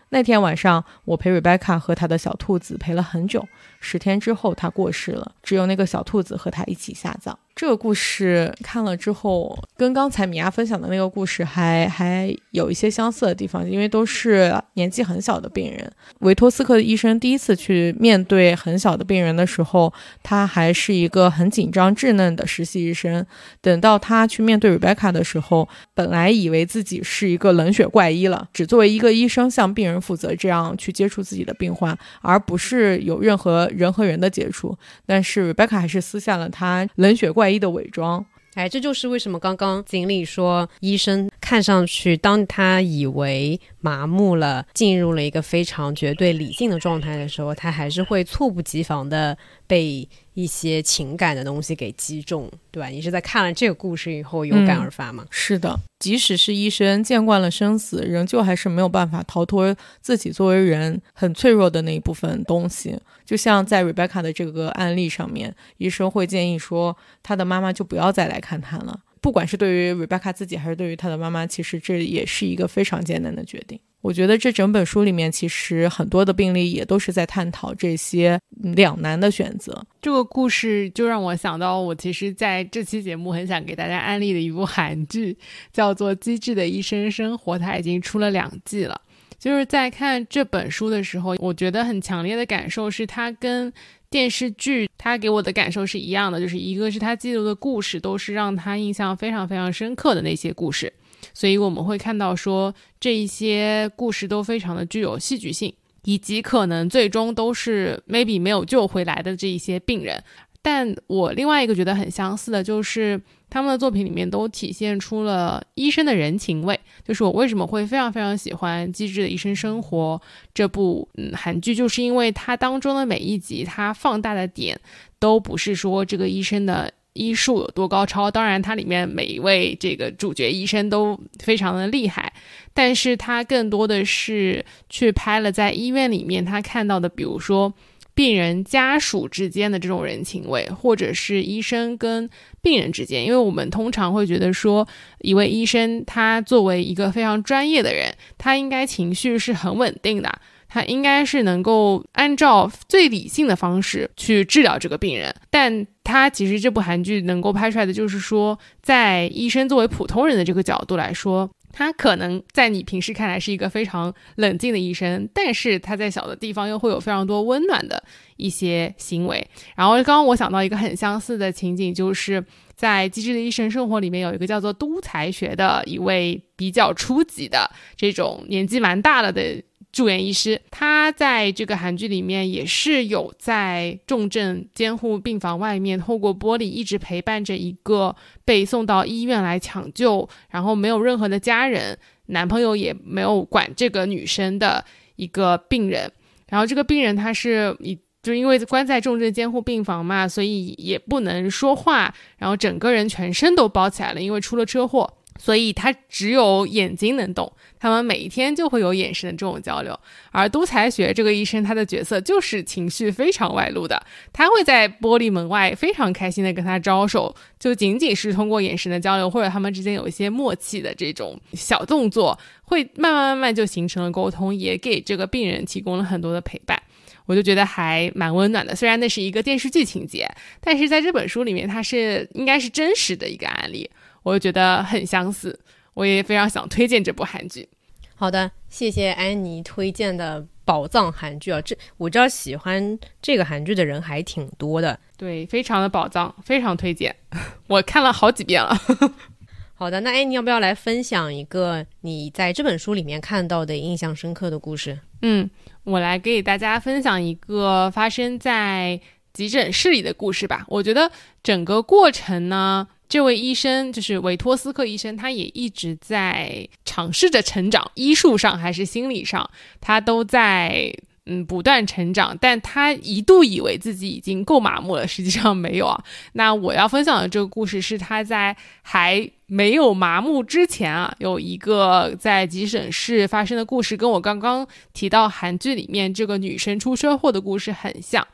那天晚上，我陪 Rebecca 和他的小兔子陪了很久。十天之后，他过世了，只有那个小兔子和他一起下葬。这个故事看了之后，跟刚才米娅分享的那个故事还还有一些相似的地方，因为都是年纪很小的病人。维托斯克的医生第一次去面对很小的病人的时候，他还是一个很紧张稚嫩的实习医生。等到他去面对 Rebecca 的时候，本来以为自己是一个冷血怪医了，只作为一个医生向病人负责，这样去接触自己的病患，而不是有任何人和人的接触。但是 Rebecca 还是撕下了他冷血怪。异的伪装，哎，这就是为什么刚刚锦鲤说，医生看上去，当他以为麻木了，进入了一个非常绝对理性的状态的时候，他还是会猝不及防的被。一些情感的东西给击中，对吧？你是在看了这个故事以后有感而发吗？是的，即使是医生见惯了生死，仍旧还是没有办法逃脱自己作为人很脆弱的那一部分东西。就像在 Rebecca 的这个案例上面，医生会建议说，他的妈妈就不要再来看他了。不管是对于 Rebecca 自己，还是对于她的妈妈，其实这也是一个非常艰难的决定。我觉得这整本书里面，其实很多的病例也都是在探讨这些两难的选择。这个故事就让我想到，我其实在这期节目很想给大家安利的一部韩剧，叫做《机智的医生生活》，它已经出了两季了。就是在看这本书的时候，我觉得很强烈的感受是，它跟电视剧它给我的感受是一样的，就是一个是它记录的故事都是让他印象非常非常深刻的那些故事。所以我们会看到说，这一些故事都非常的具有戏剧性，以及可能最终都是 maybe 没有救回来的这一些病人。但我另外一个觉得很相似的就是，他们的作品里面都体现出了医生的人情味。就是我为什么会非常非常喜欢《机智的医生生活》这部嗯韩剧，就是因为它当中的每一集，它放大的点都不是说这个医生的。医术有多高超？当然，它里面每一位这个主角医生都非常的厉害，但是他更多的是去拍了在医院里面他看到的，比如说病人家属之间的这种人情味，或者是医生跟病人之间。因为我们通常会觉得说，一位医生他作为一个非常专业的人，他应该情绪是很稳定的。他应该是能够按照最理性的方式去治疗这个病人，但他其实这部韩剧能够拍出来的就是说，在医生作为普通人的这个角度来说，他可能在你平时看来是一个非常冷静的医生，但是他在小的地方又会有非常多温暖的一些行为。然后刚刚我想到一个很相似的情景，就是在《机智的医生生活》里面有一个叫做都才学的一位比较初级的这种年纪蛮大了的。住院医师，他在这个韩剧里面也是有在重症监护病房外面，透过玻璃一直陪伴着一个被送到医院来抢救，然后没有任何的家人，男朋友也没有管这个女生的一个病人。然后这个病人他是以就因为关在重症监护病房嘛，所以也不能说话，然后整个人全身都包起来了，因为出了车祸。所以他只有眼睛能动，他们每一天就会有眼神的这种交流。而都才学这个医生，他的角色就是情绪非常外露的，他会在玻璃门外非常开心的跟他招手，就仅仅是通过眼神的交流，或者他们之间有一些默契的这种小动作，会慢慢慢慢就形成了沟通，也给这个病人提供了很多的陪伴。我就觉得还蛮温暖的。虽然那是一个电视剧情节，但是在这本书里面，它是应该是真实的一个案例。我就觉得很相似，我也非常想推荐这部韩剧。好的，谢谢安妮推荐的宝藏韩剧啊！这我知道喜欢这个韩剧的人还挺多的。对，非常的宝藏，非常推荐，[LAUGHS] 我看了好几遍了。[LAUGHS] 好的，那安妮要不要来分享一个你在这本书里面看到的印象深刻的故事？嗯，我来给大家分享一个发生在急诊室里的故事吧。我觉得整个过程呢。这位医生就是韦托斯克医生，他也一直在尝试着成长，医术上还是心理上，他都在嗯不断成长。但他一度以为自己已经够麻木了，实际上没有啊。那我要分享的这个故事是他在还没有麻木之前啊，有一个在急诊室发生的故事，跟我刚刚提到韩剧里面这个女生出车祸的故事很像。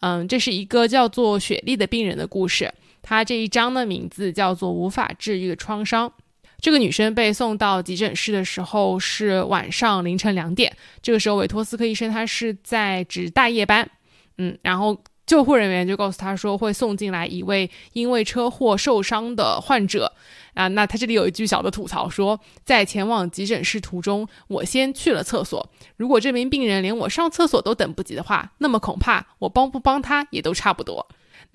嗯，这是一个叫做雪莉的病人的故事。她这一章的名字叫做“无法治愈的创伤”。这个女生被送到急诊室的时候是晚上凌晨两点。这个时候，韦托斯克医生他是在值大夜班，嗯，然后救护人员就告诉他说会送进来一位因为车祸受伤的患者啊。那他这里有一句小的吐槽说，在前往急诊室途中，我先去了厕所。如果这名病人连我上厕所都等不及的话，那么恐怕我帮不帮他也都差不多。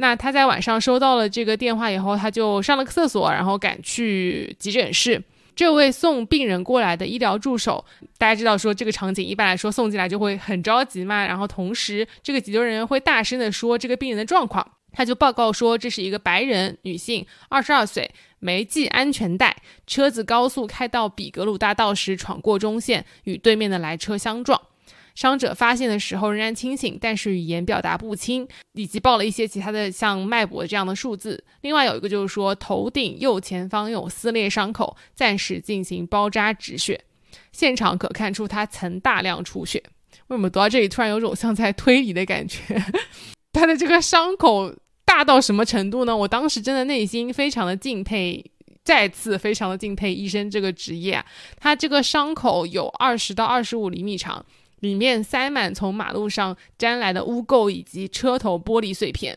那他在晚上收到了这个电话以后，他就上了个厕所，然后赶去急诊室。这位送病人过来的医疗助手，大家知道说这个场景一般来说送进来就会很着急嘛，然后同时这个急救人员会大声的说这个病人的状况，他就报告说这是一个白人女性，二十二岁，没系安全带，车子高速开到比格鲁大道时闯过中线，与对面的来车相撞。伤者发现的时候仍然清醒，但是语言表达不清，以及报了一些其他的像脉搏这样的数字。另外有一个就是说，头顶右前方有撕裂伤口，暂时进行包扎止血。现场可看出他曾大量出血。为什么读到这里突然有种像在推理的感觉？[LAUGHS] 他的这个伤口大到什么程度呢？我当时真的内心非常的敬佩。再次非常的敬佩医生这个职业啊。他这个伤口有二十到二十五厘米长，里面塞满从马路上沾来的污垢以及车头玻璃碎片。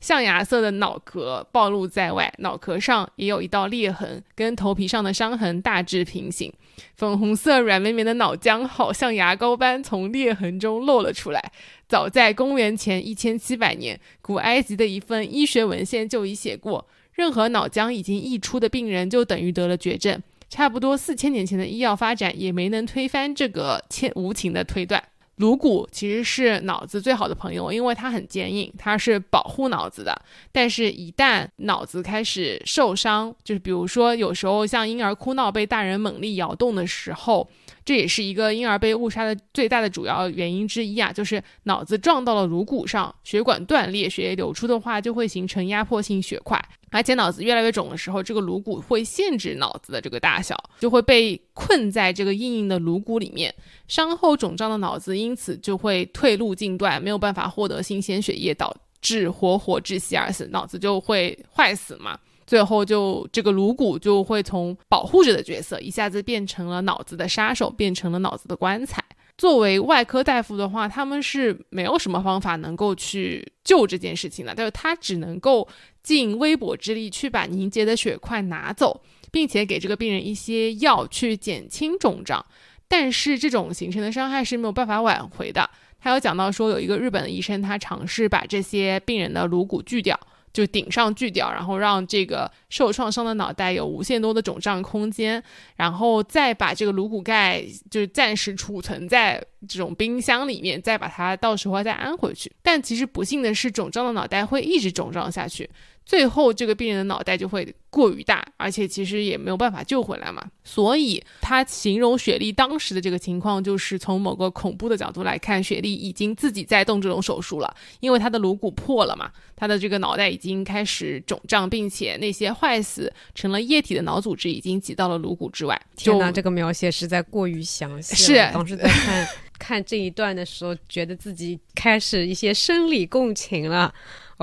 象牙色的脑壳暴露在外，脑壳上也有一道裂痕，跟头皮上的伤痕大致平行。粉红色软绵绵的脑浆好像牙膏般从裂痕中漏了出来。早在公元前一千七百年，古埃及的一份医学文献就已写过：任何脑浆已经溢出的病人，就等于得了绝症。差不多四千年前的医药发展也没能推翻这个千无情的推断。颅骨其实是脑子最好的朋友，因为它很坚硬，它是保护脑子的。但是，一旦脑子开始受伤，就是比如说，有时候像婴儿哭闹被大人猛力摇动的时候，这也是一个婴儿被误杀的最大的主要原因之一啊，就是脑子撞到了颅骨上，血管断裂，血液流出的话，就会形成压迫性血块。而且脑子越来越肿的时候，这个颅骨会限制脑子的这个大小，就会被困在这个硬硬的颅骨里面。伤后肿胀的脑子因此就会退路尽断，没有办法获得新鲜血液，导致活活窒息而死，脑子就会坏死嘛。最后就这个颅骨就会从保护者的角色一下子变成了脑子的杀手，变成了脑子的棺材。作为外科大夫的话，他们是没有什么方法能够去救这件事情的，但是他只能够尽微薄之力去把凝结的血块拿走，并且给这个病人一些药去减轻肿胀。但是这种形成的伤害是没有办法挽回的。他有讲到说，有一个日本的医生，他尝试把这些病人的颅骨锯掉。就顶上锯掉，然后让这个受创伤的脑袋有无限多的肿胀空间，然后再把这个颅骨盖就是暂时储存在这种冰箱里面，再把它到时候再安回去。但其实不幸的是，肿胀的脑袋会一直肿胀下去。最后，这个病人的脑袋就会过于大，而且其实也没有办法救回来嘛。所以他形容雪莉当时的这个情况，就是从某个恐怖的角度来看，雪莉已经自己在动这种手术了，因为她的颅骨破了嘛，她的这个脑袋已经开始肿胀，并且那些坏死成了液体的脑组织已经挤到了颅骨之外。[LAUGHS] 天哪，这个描写实在过于详细。是，当时在看看这一段的时候，觉得自己开始一些生理共情了。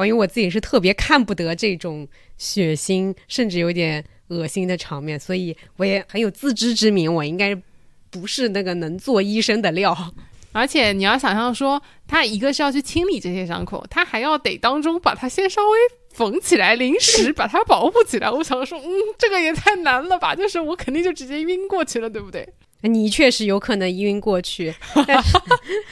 因为我自己是特别看不得这种血腥，甚至有点恶心的场面，所以我也很有自知之明，我应该不是那个能做医生的料。[LAUGHS] 而且你要想象说，他一个是要去清理这些伤口，他还要得当中把它先稍微缝起来，临时把它保护起来。我想说，嗯，这个也太难了吧？就是我肯定就直接晕过去了，对不对？你确实有可能晕过去，但是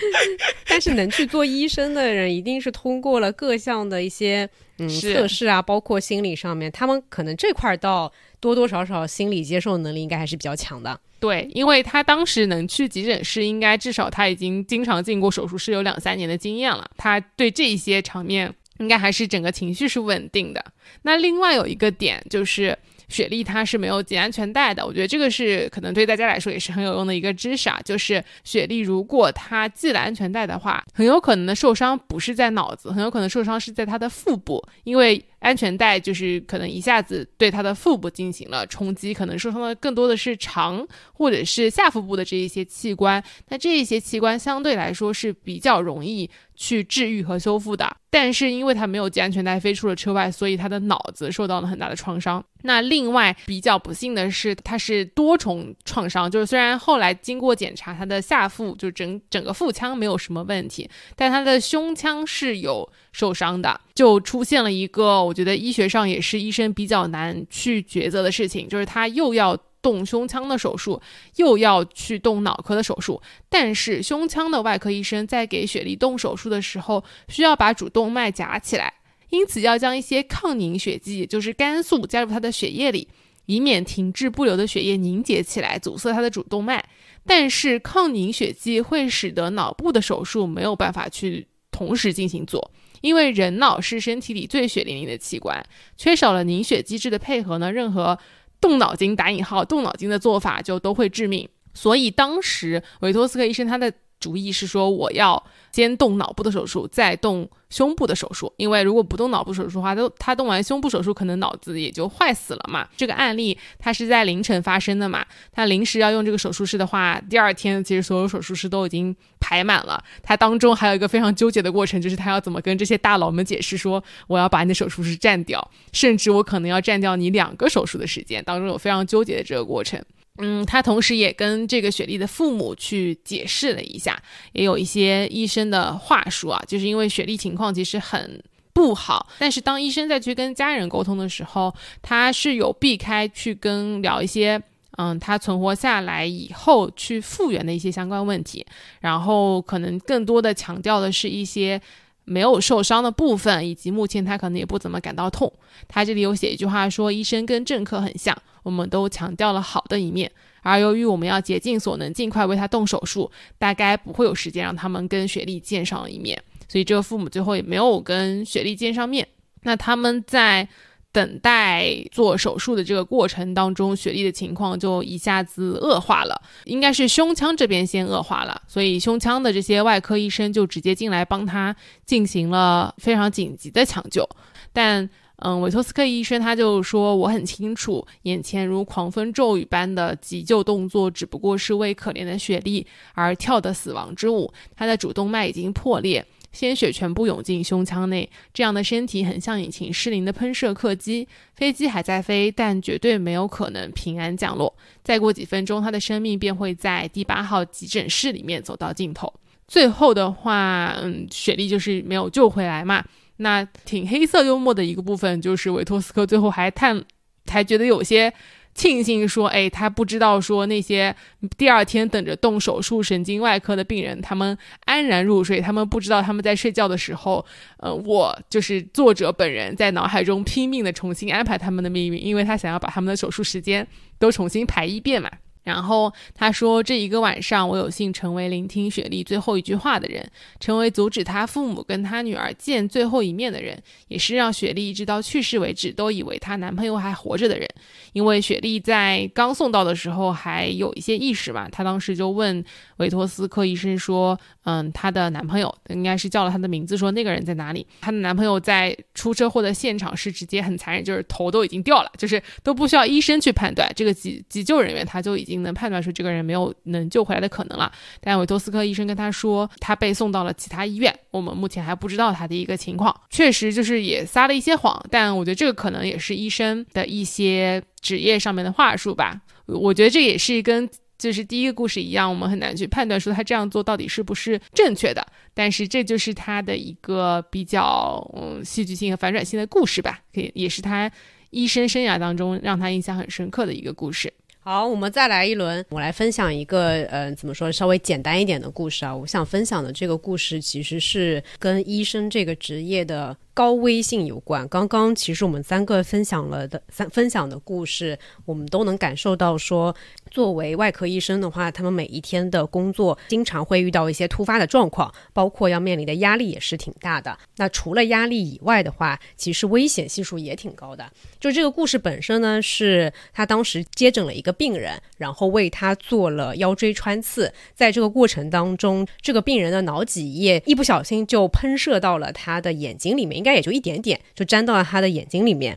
[LAUGHS] 但是能去做医生的人，一定是通过了各项的一些嗯测试啊，包括心理上面，他们可能这块到多多少少心理接受能力应该还是比较强的。对，因为他当时能去急诊室，应该至少他已经经常进过手术室，有两三年的经验了。他对这一些场面应该还是整个情绪是稳定的。那另外有一个点就是。雪莉她是没有系安全带的，我觉得这个是可能对大家来说也是很有用的一个知识啊。就是雪莉如果她系了安全带的话，很有可能的受伤不是在脑子，很有可能受伤是在她的腹部，因为安全带就是可能一下子对他的腹部进行了冲击，可能受伤的更多的是肠或者是下腹部的这一些器官。那这一些器官相对来说是比较容易。去治愈和修复的，但是因为他没有系安全带飞出了车外，所以他的脑子受到了很大的创伤。那另外比较不幸的是，他是多重创伤，就是虽然后来经过检查，他的下腹就整整个腹腔没有什么问题，但他的胸腔是有受伤的，就出现了一个我觉得医学上也是医生比较难去抉择的事情，就是他又要。动胸腔的手术，又要去动脑科的手术，但是胸腔的外科医生在给雪莉动手术的时候，需要把主动脉夹起来，因此要将一些抗凝血剂，也就是肝素加入他的血液里，以免停滞不流的血液凝结起来，阻塞他的主动脉。但是抗凝血剂会使得脑部的手术没有办法去同时进行做，因为人脑是身体里最血淋淋的器官，缺少了凝血机制的配合呢，任何。动脑筋打引号，动脑筋的做法就都会致命。所以当时维托斯克医生他的主意是说，我要先动脑部的手术，再动胸部的手术。因为如果不动脑部手术的话，都他动完胸部手术，可能脑子也就坏死了嘛。这个案例他是在凌晨发生的嘛，他临时要用这个手术室的话，第二天其实所有手术室都已经排满了。他当中还有一个非常纠结的过程，就是他要怎么跟这些大佬们解释说，我要把你的手术室占掉，甚至我可能要占掉你两个手术的时间，当中有非常纠结的这个过程。嗯，他同时也跟这个雪莉的父母去解释了一下，也有一些医生的话术啊，就是因为雪莉情况其实很不好，但是当医生再去跟家人沟通的时候，他是有避开去跟聊一些，嗯，他存活下来以后去复原的一些相关问题，然后可能更多的强调的是一些。没有受伤的部分，以及目前他可能也不怎么感到痛。他这里有写一句话说：“医生跟政客很像，我们都强调了好的一面，而由于我们要竭尽所能尽快为他动手术，大概不会有时间让他们跟雪莉见上一面。所以这个父母最后也没有跟雪莉见上面。那他们在。”等待做手术的这个过程当中，雪莉的情况就一下子恶化了，应该是胸腔这边先恶化了，所以胸腔的这些外科医生就直接进来帮他进行了非常紧急的抢救。但，嗯，韦托斯克医生他就说，我很清楚，眼前如狂风骤雨般的急救动作只不过是为可怜的雪莉而跳的死亡之舞，他的主动脉已经破裂。鲜血全部涌进胸腔内，这样的身体很像引擎失灵的喷射客机。飞机还在飞，但绝对没有可能平安降落。再过几分钟，他的生命便会在第八号急诊室里面走到尽头。最后的话，嗯，雪莉就是没有救回来嘛。那挺黑色幽默的一个部分，就是维托斯科最后还叹，还觉得有些。庆幸说，哎，他不知道说那些第二天等着动手术神经外科的病人，他们安然入睡，他们不知道他们在睡觉的时候，呃，我就是作者本人在脑海中拼命的重新安排他们的命运，因为他想要把他们的手术时间都重新排一遍嘛。然后他说：“这一个晚上，我有幸成为聆听雪莉最后一句话的人，成为阻止他父母跟他女儿见最后一面的人，也是让雪莉一直到去世为止都以为她男朋友还活着的人。因为雪莉在刚送到的时候还有一些意识嘛，她当时就问维托斯科医生说：‘嗯，她的男朋友应该是叫了她的名字，说那个人在哪里？’她的男朋友在出车祸的现场是直接很残忍，就是头都已经掉了，就是都不需要医生去判断，这个急急救人员他就已经。”能判断出这个人没有能救回来的可能了，但韦托斯科医生跟他说，他被送到了其他医院，我们目前还不知道他的一个情况。确实就是也撒了一些谎，但我觉得这个可能也是医生的一些职业上面的话术吧。我觉得这也是跟就是第一个故事一样，我们很难去判断说他这样做到底是不是正确的。但是这就是他的一个比较嗯戏剧性和反转性的故事吧，可以也是他医生生涯当中让他印象很深刻的一个故事。好，我们再来一轮。我来分享一个，嗯，怎么说，稍微简单一点的故事啊。我想分享的这个故事，其实是跟医生这个职业的。高危性有关。刚刚其实我们三个分享了的三分享的故事，我们都能感受到说，作为外科医生的话，他们每一天的工作经常会遇到一些突发的状况，包括要面临的压力也是挺大的。那除了压力以外的话，其实危险系数也挺高的。就这个故事本身呢，是他当时接诊了一个病人，然后为他做了腰椎穿刺，在这个过程当中，这个病人的脑脊液一不小心就喷射到了他的眼睛里面。应该也就一点点，就粘到了他的眼睛里面，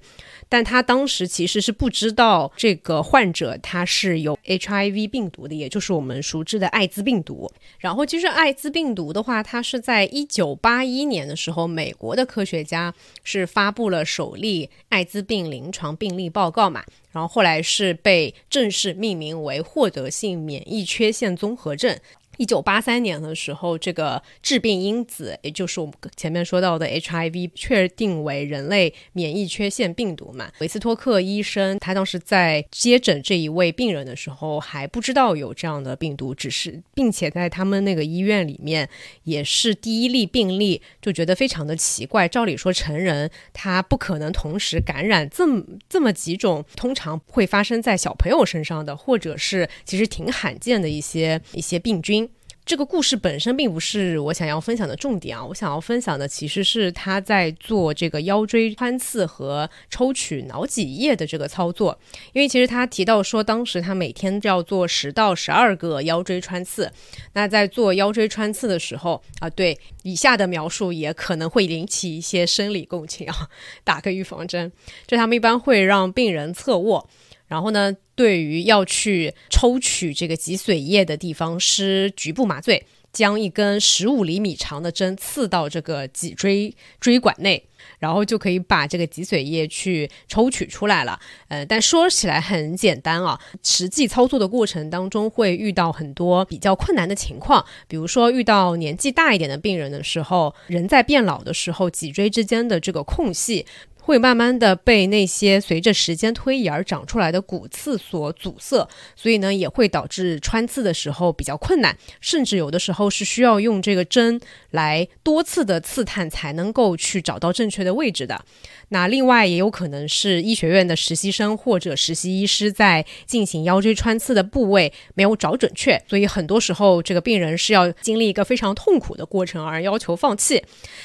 但他当时其实是不知道这个患者他是有 HIV 病毒的，也就是我们熟知的艾滋病毒。然后其实艾滋病毒的话，它是在一九八一年的时候，美国的科学家是发布了首例艾滋病临床病例报告嘛，然后后来是被正式命名为获得性免疫缺陷综合症。一九八三年的时候，这个致病因子，也就是我们前面说到的 HIV，确定为人类免疫缺陷病毒嘛。维斯托克医生他当时在接诊这一位病人的时候，还不知道有这样的病毒，只是并且在他们那个医院里面也是第一例病例，就觉得非常的奇怪。照理说，成人他不可能同时感染这么这么几种通常会发生在小朋友身上的，或者是其实挺罕见的一些一些病菌。这个故事本身并不是我想要分享的重点啊，我想要分享的其实是他在做这个腰椎穿刺和抽取脑脊液的这个操作。因为其实他提到说，当时他每天要做十到十二个腰椎穿刺。那在做腰椎穿刺的时候啊，对以下的描述也可能会引起一些生理共情啊，[LAUGHS] 打个预防针。就他们一般会让病人侧卧。然后呢，对于要去抽取这个脊髓液的地方施局部麻醉，将一根十五厘米长的针刺到这个脊椎椎管内，然后就可以把这个脊髓液去抽取出来了。呃，但说起来很简单啊，实际操作的过程当中会遇到很多比较困难的情况，比如说遇到年纪大一点的病人的时候，人在变老的时候，脊椎之间的这个空隙。会慢慢的被那些随着时间推移而长出来的骨刺所阻塞，所以呢也会导致穿刺的时候比较困难，甚至有的时候是需要用这个针来多次的刺探才能够去找到正确的位置的。那另外也有可能是医学院的实习生或者实习医师在进行腰椎穿刺的部位没有找准确，所以很多时候这个病人是要经历一个非常痛苦的过程而要求放弃。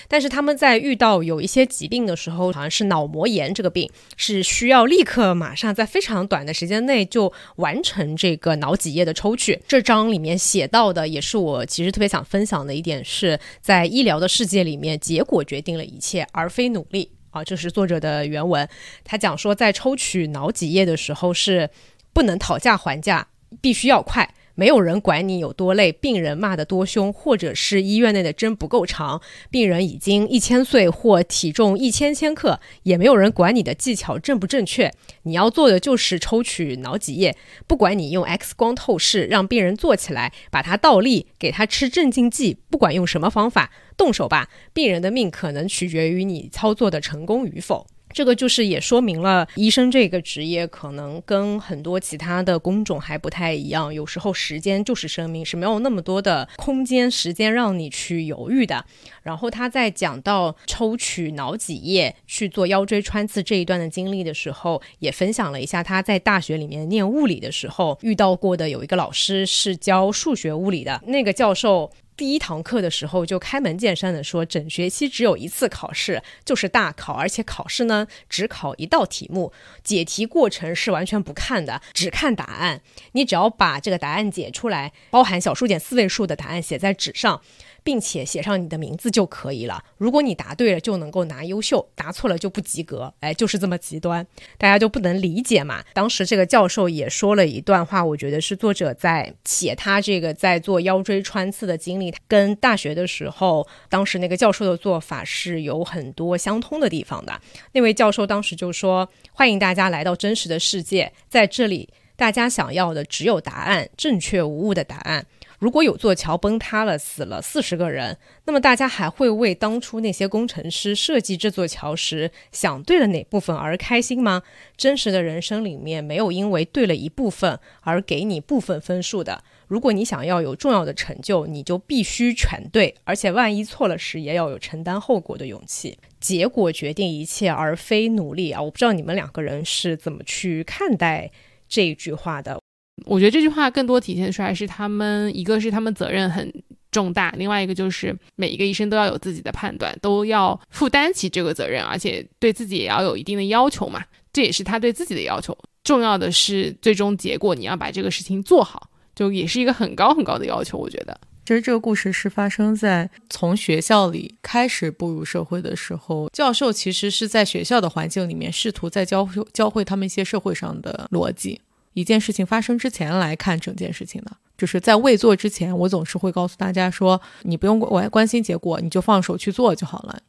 但是他们在遇到有一些疾病的时候，好像是脑膜炎这个病，是需要立刻马上在非常短的时间内就完成这个脑脊液的抽取。这章里面写到的也是我其实特别想分享的一点，是在医疗的世界里面，结果决定了一切，而非努力。好，这是作者的原文。他讲说，在抽取脑脊液的时候是不能讨价还价，必须要快。没有人管你有多累，病人骂得多凶，或者是医院内的针不够长，病人已经一千岁或体重一千千克，也没有人管你的技巧正不正确。你要做的就是抽取脑脊液，不管你用 X 光透视让病人坐起来，把他倒立，给他吃镇静剂，不管用什么方法，动手吧。病人的命可能取决于你操作的成功与否。这个就是也说明了医生这个职业可能跟很多其他的工种还不太一样，有时候时间就是生命，是没有那么多的空间时间让你去犹豫的。然后他在讲到抽取脑脊液去做腰椎穿刺这一段的经历的时候，也分享了一下他在大学里面念物理的时候遇到过的有一个老师是教数学物理的那个教授。第一堂课的时候就开门见山的说，整学期只有一次考试，就是大考，而且考试呢只考一道题目，解题过程是完全不看的，只看答案。你只要把这个答案解出来，包含小数点四位数的答案写在纸上。并且写上你的名字就可以了。如果你答对了，就能够拿优秀；答错了就不及格。哎，就是这么极端，大家就不能理解嘛。当时这个教授也说了一段话，我觉得是作者在写他这个在做腰椎穿刺的经历，跟大学的时候当时那个教授的做法是有很多相通的地方的。那位教授当时就说：“欢迎大家来到真实的世界，在这里，大家想要的只有答案，正确无误的答案。”如果有座桥崩塌了，死了四十个人，那么大家还会为当初那些工程师设计这座桥时想对了哪部分而开心吗？真实的人生里面没有因为对了一部分而给你部分分数的。如果你想要有重要的成就，你就必须全对，而且万一错了时也要有承担后果的勇气。结果决定一切，而非努力啊！我不知道你们两个人是怎么去看待这一句话的。我觉得这句话更多体现出来是他们，一个是他们责任很重大，另外一个就是每一个医生都要有自己的判断，都要负担起这个责任，而且对自己也要有一定的要求嘛。这也是他对自己的要求。重要的是最终结果，你要把这个事情做好，就也是一个很高很高的要求。我觉得，其实这个故事是发生在从学校里开始步入社会的时候，教授其实是在学校的环境里面试图在教教会他们一些社会上的逻辑。一件事情发生之前来看整件事情的，就是在未做之前，我总是会告诉大家说，你不用关关心结果，你就放手去做就好了。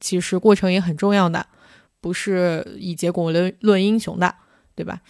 其实过程也很重要的，不是以结果论论英雄的，对吧？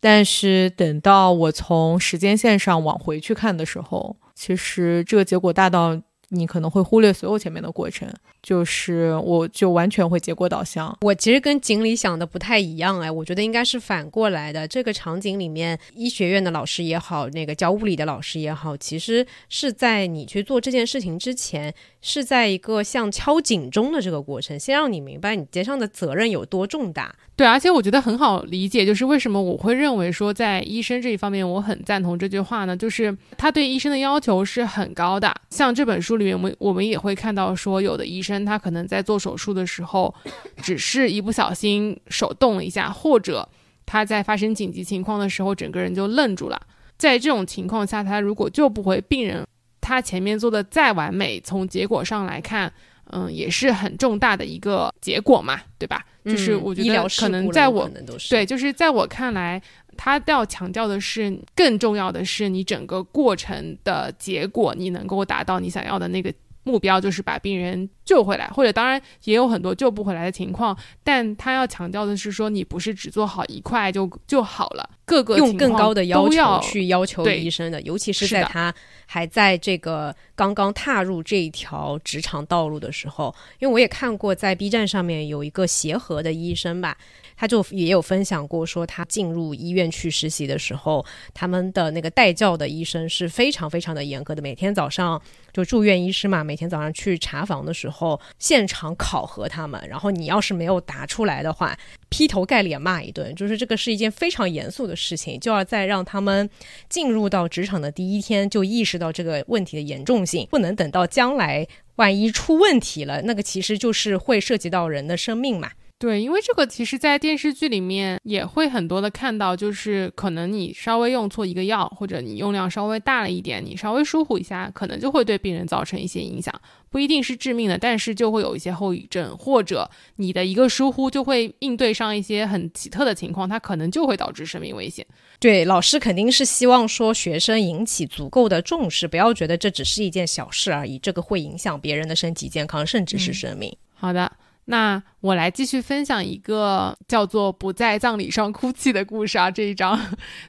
但是等到我从时间线上往回去看的时候，其实这个结果大到你可能会忽略所有前面的过程。就是我就完全会结果导向。我其实跟锦鲤想的不太一样哎，我觉得应该是反过来的。这个场景里面，医学院的老师也好，那个教物理的老师也好，其实是在你去做这件事情之前，是在一个像敲警钟的这个过程，先让你明白你肩上的责任有多重大。对，而且我觉得很好理解，就是为什么我会认为说在医生这一方面我很赞同这句话呢？就是他对医生的要求是很高的。像这本书里面，我们我们也会看到说，有的医生他可能在做手术的时候，只是一不小心手动了一下，或者他在发生紧急情况的时候，整个人就愣住了。在这种情况下，他如果救不回病人，他前面做的再完美，从结果上来看，嗯，也是很重大的一个结果嘛，对吧？就是我觉得可能在我对，就是在我看来，他要强调的是，更重要的是你整个过程的结果，你能够达到你想要的那个目标，就是把病人救回来。或者当然也有很多救不回来的情况，但他要强调的是说，你不是只做好一块就就好了，各个用更高的要求去要求医生的，尤其是在他还在这个刚刚踏入这一条职场道路的时候。因为我也看过在 B 站上面有一个协和的医生吧。他就也有分享过，说他进入医院去实习的时候，他们的那个带教的医生是非常非常的严格的。每天早上就住院医师嘛，每天早上去查房的时候，现场考核他们。然后你要是没有答出来的话，劈头盖脸骂一顿。就是这个是一件非常严肃的事情，就要在让他们进入到职场的第一天就意识到这个问题的严重性，不能等到将来万一出问题了，那个其实就是会涉及到人的生命嘛。对，因为这个其实，在电视剧里面也会很多的看到，就是可能你稍微用错一个药，或者你用量稍微大了一点，你稍微疏忽一下，可能就会对病人造成一些影响，不一定是致命的，但是就会有一些后遗症，或者你的一个疏忽就会应对上一些很奇特的情况，它可能就会导致生命危险。对，老师肯定是希望说学生引起足够的重视，不要觉得这只是一件小事而已，这个会影响别人的身体健康，甚至是生命。好的。那我来继续分享一个叫做“不在葬礼上哭泣”的故事啊，这一章。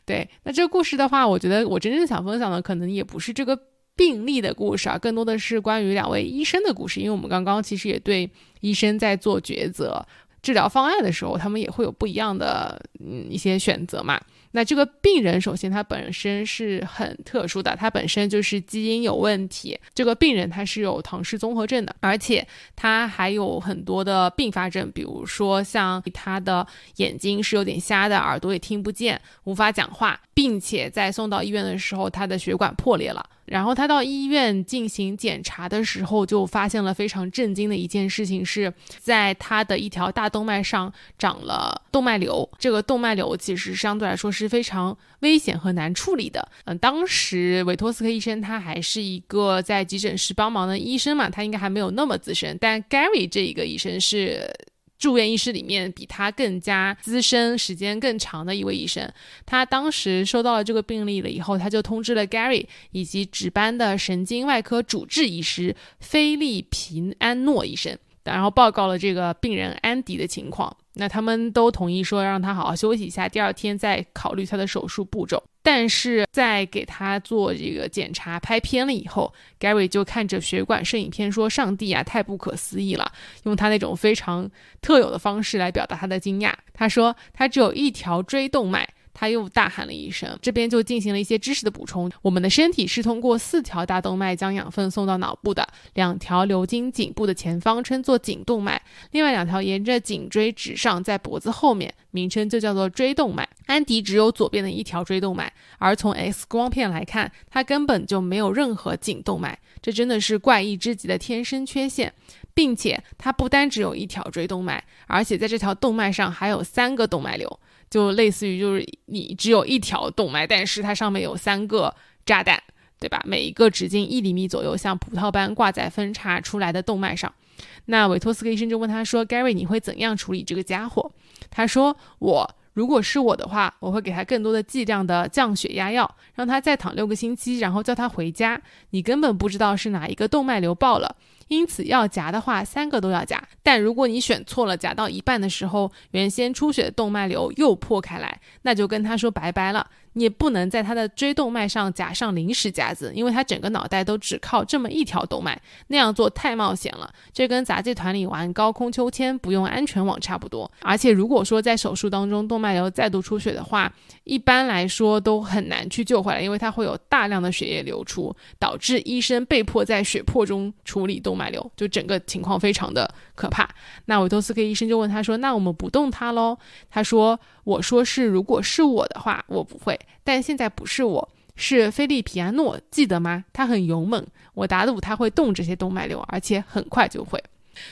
对，那这个故事的话，我觉得我真正想分享的可能也不是这个病例的故事啊，更多的是关于两位医生的故事。因为我们刚刚其实也对医生在做抉择、治疗方案的时候，他们也会有不一样的嗯一些选择嘛。那这个病人首先他本身是很特殊的，他本身就是基因有问题。这个病人他是有唐氏综合症的，而且他还有很多的并发症，比如说像他的眼睛是有点瞎的，耳朵也听不见，无法讲话，并且在送到医院的时候，他的血管破裂了。然后他到医院进行检查的时候，就发现了非常震惊的一件事情，是在他的一条大动脉上长了动脉瘤。这个动脉瘤其实相对来说是。非常危险和难处理的。嗯，当时韦托斯克医生他还是一个在急诊室帮忙的医生嘛，他应该还没有那么资深。但 Gary 这一个医生是住院医师里面比他更加资深、时间更长的一位医生。他当时收到了这个病例了以后，他就通知了 Gary 以及值班的神经外科主治医师菲利平安诺医生，然后报告了这个病人安迪的情况。那他们都同意说让他好好休息一下，第二天再考虑他的手术步骤。但是在给他做这个检查拍片了以后，Gary 就看着血管摄影片说：“上帝啊，太不可思议了！”用他那种非常特有的方式来表达他的惊讶。他说：“他只有一条椎动脉。”他又大喊了一声，这边就进行了一些知识的补充。我们的身体是通过四条大动脉将养分送到脑部的，两条流经颈部的前方，称作颈动脉；另外两条沿着颈椎直上，在脖子后面，名称就叫做椎动脉。安迪只有左边的一条椎动脉，而从 X 光片来看，他根本就没有任何颈动脉，这真的是怪异之极的天生缺陷，并且他不单只有一条椎动脉，而且在这条动脉上还有三个动脉瘤。就类似于就是你只有一条动脉，但是它上面有三个炸弹，对吧？每一个直径一厘米左右，像葡萄般挂在分叉出来的动脉上。那韦托斯克医生就问他说：“Gary，你会怎样处理这个家伙？”他说：“我如果是我的话，我会给他更多的剂量的降血压药，让他再躺六个星期，然后叫他回家。你根本不知道是哪一个动脉瘤爆了。”因此要夹的话，三个都要夹。但如果你选错了，夹到一半的时候，原先出血的动脉瘤又破开来，那就跟他说拜拜了。你也不能在他的椎动脉上夹上临时夹子，因为他整个脑袋都只靠这么一条动脉，那样做太冒险了。这跟杂技团里玩高空秋千不用安全网差不多。而且如果说在手术当中动脉瘤再度出血的话，一般来说都很难去救回来，因为它会有大量的血液流出，导致医生被迫在血泊中处理动脉瘤，就整个情况非常的可怕。那维托斯克医生就问他说：“那我们不动他喽？”他说：“我说是，如果是我的话，我不会。但现在不是我，是菲利皮安诺，记得吗？他很勇猛，我打赌他会动这些动脉瘤，而且很快就会。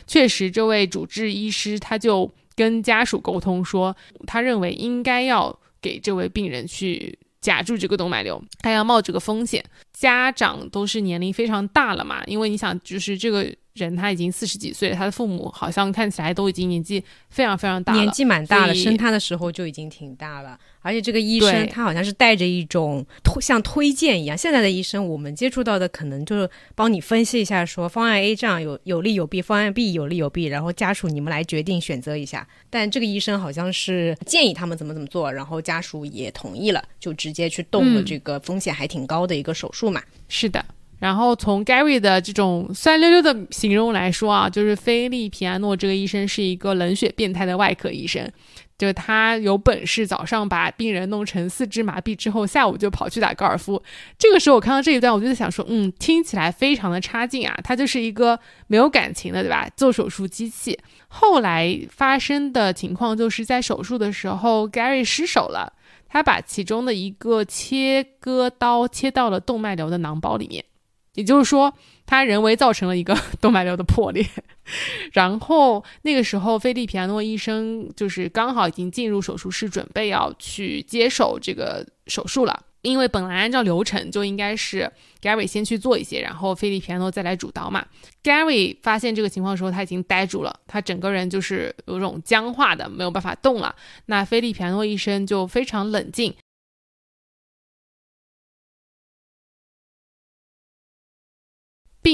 确实，这位主治医师他就跟家属沟通说，他认为应该要给这位病人去夹住这个动脉瘤，他要冒这个风险。家长都是年龄非常大了嘛，因为你想，就是这个。”人他已经四十几岁，他的父母好像看起来都已经年纪非常非常大了，年纪蛮大了，生他的时候就已经挺大了。而且这个医生他好像是带着一种推像推荐一样，现在的医生我们接触到的可能就是帮你分析一下，说方案 A 这样有有利有弊，方案 B 有利有弊，然后家属你们来决定选择一下。但这个医生好像是建议他们怎么怎么做，然后家属也同意了，就直接去动了这个风险还挺高的一个手术嘛。是的。然后从 Gary 的这种酸溜溜的形容来说啊，就是菲利皮安诺这个医生是一个冷血变态的外科医生，就他有本事早上把病人弄成四肢麻痹之后，下午就跑去打高尔夫。这个时候我看到这一段，我就在想说，嗯，听起来非常的差劲啊，他就是一个没有感情的，对吧？做手术机器。后来发生的情况就是在手术的时候，Gary 失手了，他把其中的一个切割刀切到了动脉瘤的囊包里面。也就是说，他人为造成了一个 [LAUGHS] 动脉瘤的破裂，然后那个时候，菲利皮安诺医生就是刚好已经进入手术室，准备要去接手这个手术了。因为本来按照流程就应该是 Gary 先去做一些，然后菲利皮安诺再来主刀嘛。Gary 发现这个情况的时候，他已经呆住了，他整个人就是有种僵化的，没有办法动了。那菲利皮安诺医生就非常冷静。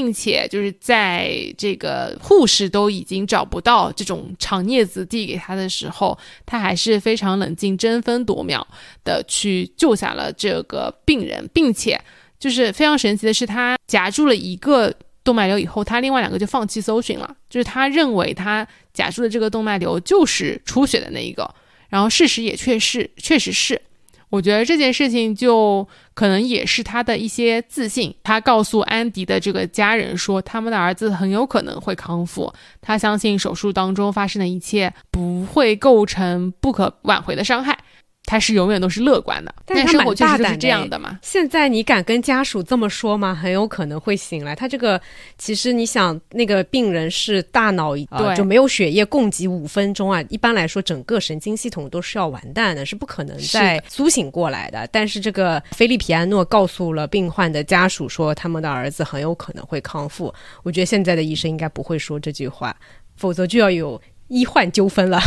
并且就是在这个护士都已经找不到这种长镊子递给他的时候，他还是非常冷静、争分夺秒的去救下了这个病人，并且就是非常神奇的是，他夹住了一个动脉瘤以后，他另外两个就放弃搜寻了，就是他认为他夹住的这个动脉瘤就是出血的那一个，然后事实也确实确实是。我觉得这件事情就可能也是他的一些自信。他告诉安迪的这个家人说，他们的儿子很有可能会康复。他相信手术当中发生的一切不会构成不可挽回的伤害。他是永远都是乐观的，但生活确实是这样的嘛。现在你敢跟家属这么说吗？很有可能会醒来。他这个其实你想，那个病人是大脑对就没有血液供给五分钟啊，一般来说整个神经系统都是要完蛋的，是不可能再苏醒过来的。但是这个菲利皮安诺告诉了病患的家属说，他们的儿子很有可能会康复。我觉得现在的医生应该不会说这句话，否则就要有医患纠纷了。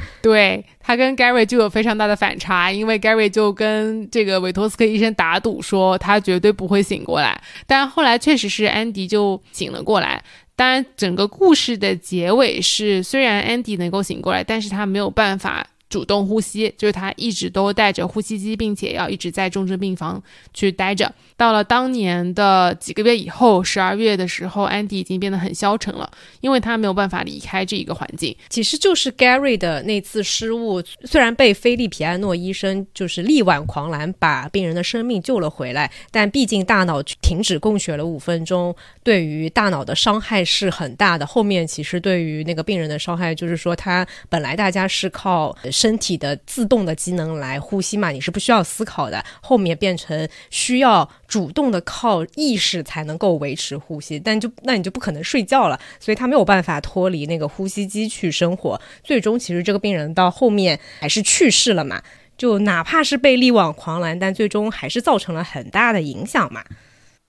[LAUGHS] 对他跟 Gary 就有非常大的反差，因为 Gary 就跟这个韦托斯克医生打赌说他绝对不会醒过来，但后来确实是安迪就醒了过来。当然，整个故事的结尾是，虽然安迪能够醒过来，但是他没有办法。主动呼吸，就是他一直都带着呼吸机，并且要一直在重症病房去待着。到了当年的几个月以后，十二月的时候，安迪已经变得很消沉了，因为他没有办法离开这一个环境。其实就是 Gary 的那次失误，虽然被菲利皮安诺医生就是力挽狂澜，把病人的生命救了回来，但毕竟大脑停止供血了五分钟，对于大脑的伤害是很大的。后面其实对于那个病人的伤害，就是说他本来大家是靠。身体的自动的机能来呼吸嘛，你是不需要思考的。后面变成需要主动的靠意识才能够维持呼吸，但就那你就不可能睡觉了，所以他没有办法脱离那个呼吸机去生活。最终其实这个病人到后面还是去世了嘛，就哪怕是被力挽狂澜，但最终还是造成了很大的影响嘛。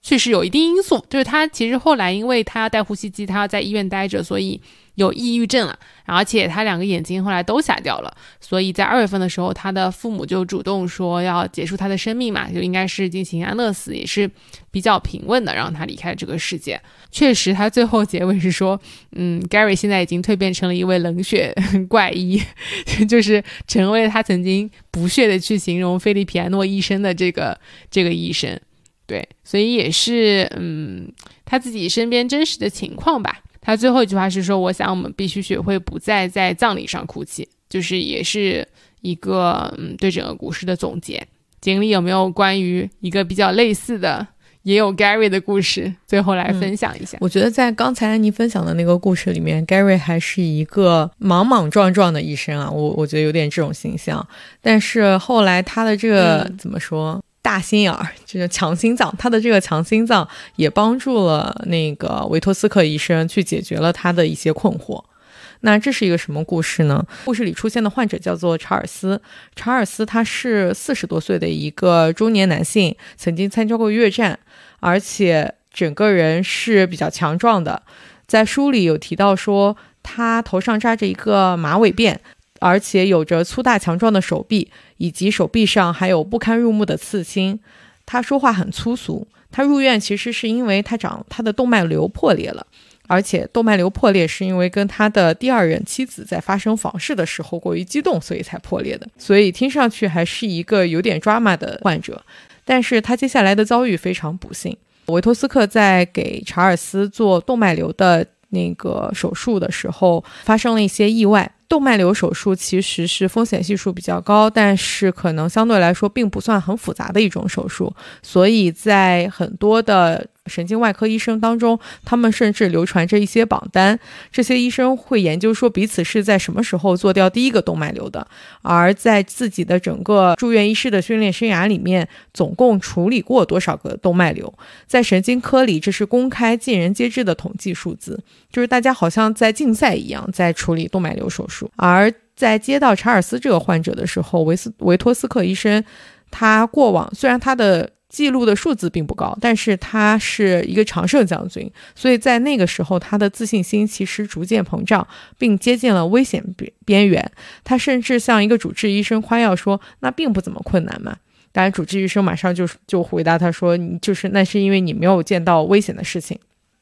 确实有一定因素，就是他其实后来因为他要戴呼吸机，他要在医院待着，所以有抑郁症了，而且他两个眼睛后来都瞎掉了，所以在二月份的时候，他的父母就主动说要结束他的生命嘛，就应该是进行安乐死，也是比较平稳的让他离开这个世界。确实，他最后结尾是说，嗯，Gary 现在已经蜕变成了一位冷血 [LAUGHS] 怪医，[LAUGHS] 就是成为了他曾经不屑的去形容菲利皮安诺医生的这个这个医生。对，所以也是，嗯，他自己身边真实的情况吧。他最后一句话是说：“我想我们必须学会不再在葬礼上哭泣。”就是也是一个，嗯，对整个故事的总结。锦鲤有没有关于一个比较类似的，也有 Gary 的故事，最后来分享一下？我觉得在刚才安妮分享的那个故事里面，Gary 还是一个莽莽撞撞的医生啊，我我觉得有点这种形象。但是后来他的这个怎么说？大心眼儿，就是强心脏。他的这个强心脏也帮助了那个维托斯克医生去解决了他的一些困惑。那这是一个什么故事呢？故事里出现的患者叫做查尔斯。查尔斯他是四十多岁的一个中年男性，曾经参加过越战，而且整个人是比较强壮的。在书里有提到说，他头上扎着一个马尾辫。而且有着粗大强壮的手臂，以及手臂上还有不堪入目的刺青。他说话很粗俗。他入院其实是因为他长他的动脉瘤破裂了，而且动脉瘤破裂是因为跟他的第二任妻子在发生房事的时候过于激动，所以才破裂的。所以听上去还是一个有点 drama 的患者。但是他接下来的遭遇非常不幸。维托斯克在给查尔斯做动脉瘤的那个手术的时候，发生了一些意外。动脉瘤手术其实是风险系数比较高，但是可能相对来说并不算很复杂的一种手术，所以在很多的。神经外科医生当中，他们甚至流传着一些榜单。这些医生会研究说彼此是在什么时候做掉第一个动脉瘤的，而在自己的整个住院医师的训练生涯里面，总共处理过多少个动脉瘤？在神经科里，这是公开、尽人皆知的统计数字，就是大家好像在竞赛一样在处理动脉瘤手术。而在接到查尔斯这个患者的时候，维斯维托斯克医生，他过往虽然他的。记录的数字并不高，但是他是一个常胜将军，所以在那个时候，他的自信心其实逐渐膨胀，并接近了危险边边缘。他甚至向一个主治医生夸耀说：“那并不怎么困难嘛。”当然，主治医生马上就就回答他说：“你就是那是因为你没有见到危险的事情。”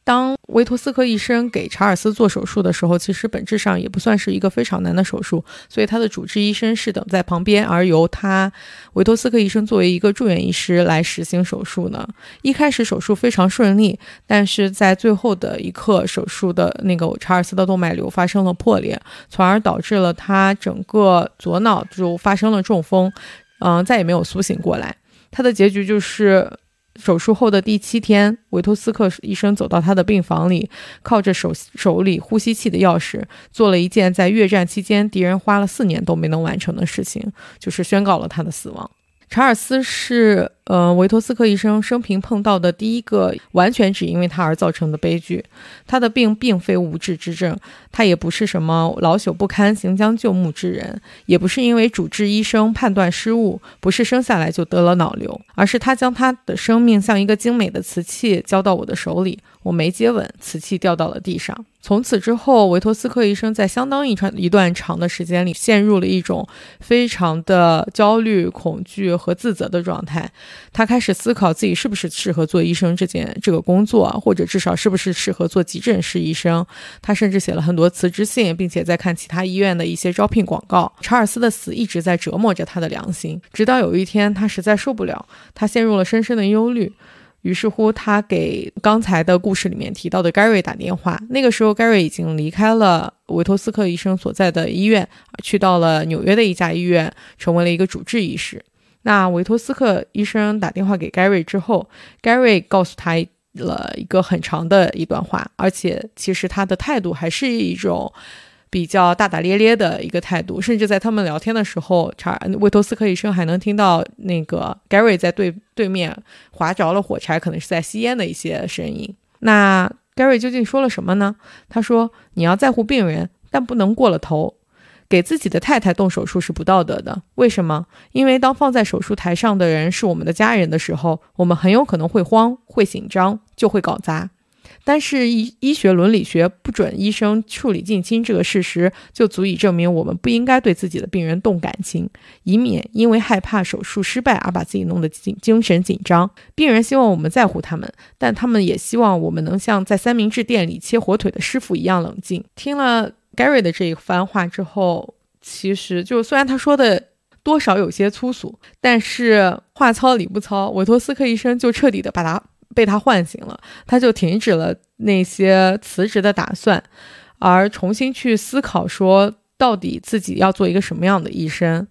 当维托斯克医生给查尔斯做手术的时候，其实本质上也不算是一个非常难的手术，所以他的主治医生是等在旁边，而由他维托斯克医生作为一个住院医师来实行手术呢。一开始手术非常顺利，但是在最后的一刻，手术的那个查尔斯的动脉瘤发生了破裂，从而导致了他整个左脑就发生了中风，嗯，再也没有苏醒过来。他的结局就是。手术后的第七天，维托斯克医生走到他的病房里，靠着手手里呼吸器的钥匙，做了一件在越战期间敌人花了四年都没能完成的事情，就是宣告了他的死亡。查尔斯是。呃，维托斯克医生生平碰到的第一个完全只因为他而造成的悲剧。他的病并非无治之症，他也不是什么老朽不堪、行将就木之人，也不是因为主治医生判断失误，不是生下来就得了脑瘤，而是他将他的生命像一个精美的瓷器交到我的手里，我没接稳，瓷器掉到了地上。从此之后，维托斯克医生在相当一长一段长的时间里陷入了一种非常的焦虑、恐惧和自责的状态。他开始思考自己是不是适合做医生这件这个工作，或者至少是不是适合做急诊室医生。他甚至写了很多辞职信，并且在看其他医院的一些招聘广告。查尔斯的死一直在折磨着他的良心，直到有一天他实在受不了，他陷入了深深的忧虑。于是乎，他给刚才的故事里面提到的 Gary 打电话。那个时候，Gary 已经离开了维托斯克医生所在的医院，去到了纽约的一家医院，成为了一个主治医师。那维托斯克医生打电话给 Gary 之后，Gary 告诉他了一个很长的一段话，而且其实他的态度还是一种比较大大咧咧的一个态度，甚至在他们聊天的时候，查维托斯克医生还能听到那个 Gary 在对对面划着了火柴，可能是在吸烟的一些声音。那 Gary 究竟说了什么呢？他说：“你要在乎病人，但不能过了头。”给自己的太太动手术是不道德的。为什么？因为当放在手术台上的人是我们的家人的时候，我们很有可能会慌、会紧张，就会搞砸。但是医医学伦理学不准医生处理近亲这个事实，就足以证明我们不应该对自己的病人动感情，以免因为害怕手术失败而把自己弄得紧精神紧张。病人希望我们在乎他们，但他们也希望我们能像在三明治店里切火腿的师傅一样冷静。听了 Gary 的这一番话之后，其实就虽然他说的多少有些粗俗，但是话糙理不糙，韦托斯克医生就彻底的把他。被他唤醒了，他就停止了那些辞职的打算，而重新去思考说，到底自己要做一个什么样的医生。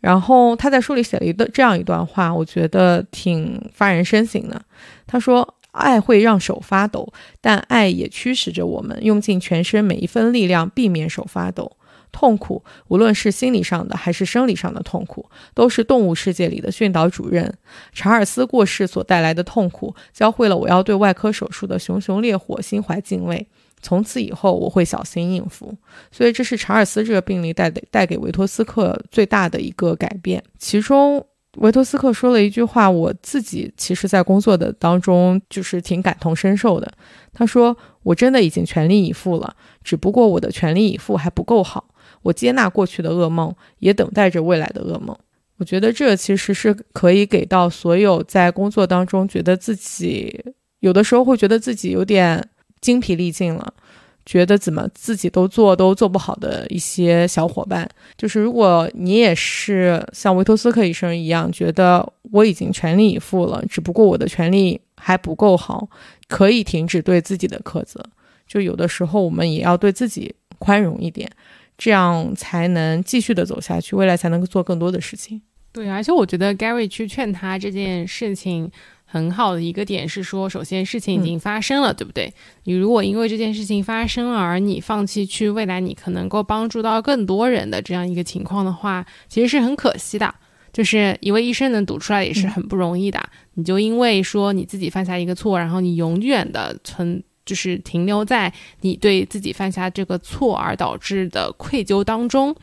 然后他在书里写了一段这样一段话，我觉得挺发人深省的。他说：“爱会让手发抖，但爱也驱使着我们用尽全身每一分力量，避免手发抖。”痛苦，无论是心理上的还是生理上的痛苦，都是动物世界里的训导主任。查尔斯过世所带来的痛苦，教会了我要对外科手术的熊熊烈火心怀敬畏。从此以后，我会小心应付。所以，这是查尔斯这个病例带给带给维托斯克最大的一个改变。其中，维托斯克说了一句话，我自己其实在工作的当中就是挺感同身受的。他说：“我真的已经全力以赴了，只不过我的全力以赴还不够好。”我接纳过去的噩梦，也等待着未来的噩梦。我觉得这其实是可以给到所有在工作当中觉得自己有的时候会觉得自己有点精疲力尽了，觉得怎么自己都做都做不好的一些小伙伴。就是如果你也是像维托斯克医生一样，觉得我已经全力以赴了，只不过我的全力还不够好，可以停止对自己的苛责。就有的时候我们也要对自己宽容一点。这样才能继续的走下去，未来才能做更多的事情。对，而且我觉得 Gary 去劝他这件事情很好的一个点是说，首先事情已经发生了，对不对？你如果因为这件事情发生了，而你放弃去未来你可能够帮助到更多人的这样一个情况的话，其实是很可惜的。就是一位医生能读出来也是很不容易的。你就因为说你自己犯下一个错，然后你永远的存。就是停留在你对自己犯下这个错而导致的愧疚当中，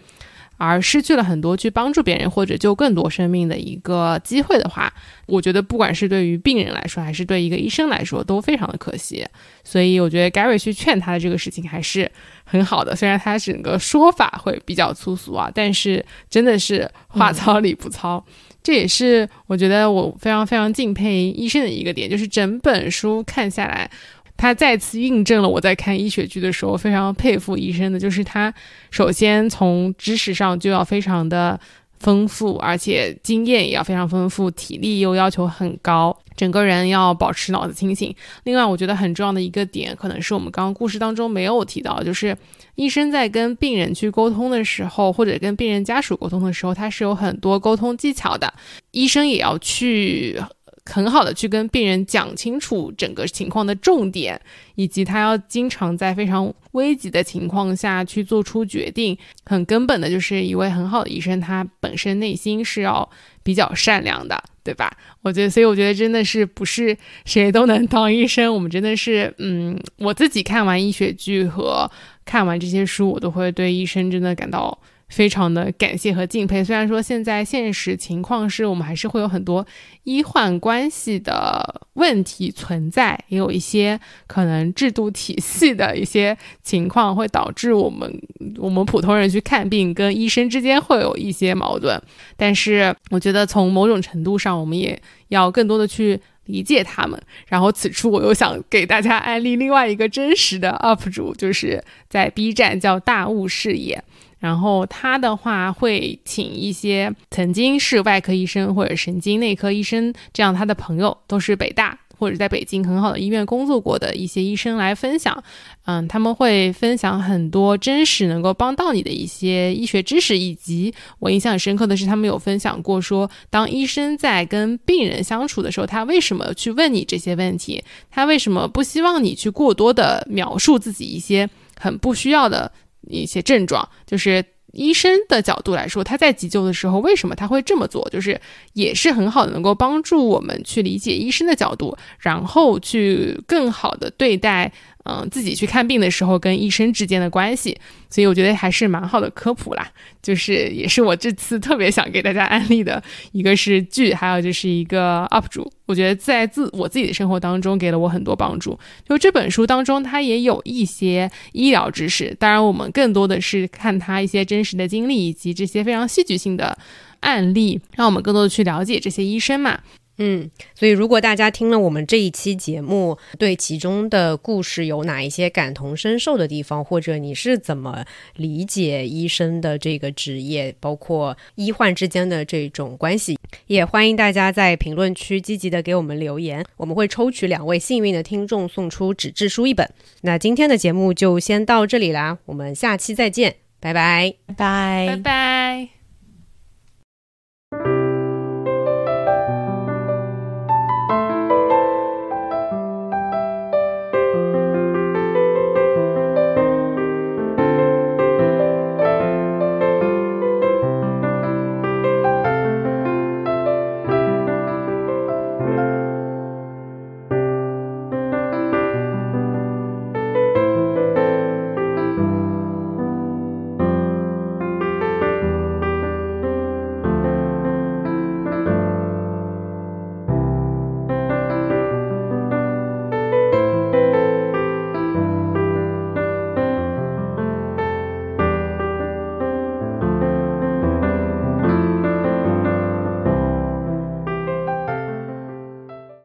而失去了很多去帮助别人或者救更多生命的一个机会的话，我觉得不管是对于病人来说，还是对一个医生来说，都非常的可惜。所以我觉得 Gary 去劝他的这个事情还是很好的，虽然他整个说法会比较粗俗啊，但是真的是话糙理不糙。这也是我觉得我非常非常敬佩医生的一个点，就是整本书看下来。他再次印证了我在看医学剧的时候非常佩服医生的，就是他首先从知识上就要非常的丰富，而且经验也要非常丰富，体力又要求很高，整个人要保持脑子清醒。另外，我觉得很重要的一个点，可能是我们刚刚故事当中没有提到，就是医生在跟病人去沟通的时候，或者跟病人家属沟通的时候，他是有很多沟通技巧的，医生也要去。很好的去跟病人讲清楚整个情况的重点，以及他要经常在非常危急的情况下去做出决定。很根本的就是一位很好的医生，他本身内心是要比较善良的，对吧？我觉得，所以我觉得真的是不是谁都能当医生。我们真的是，嗯，我自己看完医学剧和看完这些书，我都会对医生真的感到。非常的感谢和敬佩。虽然说现在现实情况是我们还是会有很多医患关系的问题存在，也有一些可能制度体系的一些情况会导致我们我们普通人去看病跟医生之间会有一些矛盾。但是我觉得从某种程度上，我们也要更多的去理解他们。然后此处我又想给大家安利另外一个真实的 UP 主，就是在 B 站叫大雾视野。然后他的话会请一些曾经是外科医生或者神经内科医生这样他的朋友，都是北大或者在北京很好的医院工作过的一些医生来分享。嗯，他们会分享很多真实能够帮到你的一些医学知识，以及我印象很深刻的是，他们有分享过说，当医生在跟病人相处的时候，他为什么去问你这些问题？他为什么不希望你去过多的描述自己一些很不需要的？一些症状，就是医生的角度来说，他在急救的时候为什么他会这么做，就是也是很好的，能够帮助我们去理解医生的角度，然后去更好的对待嗯，自己去看病的时候跟医生之间的关系，所以我觉得还是蛮好的科普啦。就是也是我这次特别想给大家安利的一个是剧，还有就是一个 UP 主，我觉得在自我自己的生活当中给了我很多帮助。就这本书当中，它也有一些医疗知识，当然我们更多的是看他一些真实的经历以及这些非常戏剧性的案例，让我们更多的去了解这些医生嘛。嗯，所以如果大家听了我们这一期节目，对其中的故事有哪一些感同身受的地方，或者你是怎么理解医生的这个职业，包括医患之间的这种关系，也欢迎大家在评论区积极的给我们留言，我们会抽取两位幸运的听众送出纸质书一本。那今天的节目就先到这里啦，我们下期再见，拜拜，拜拜，拜拜。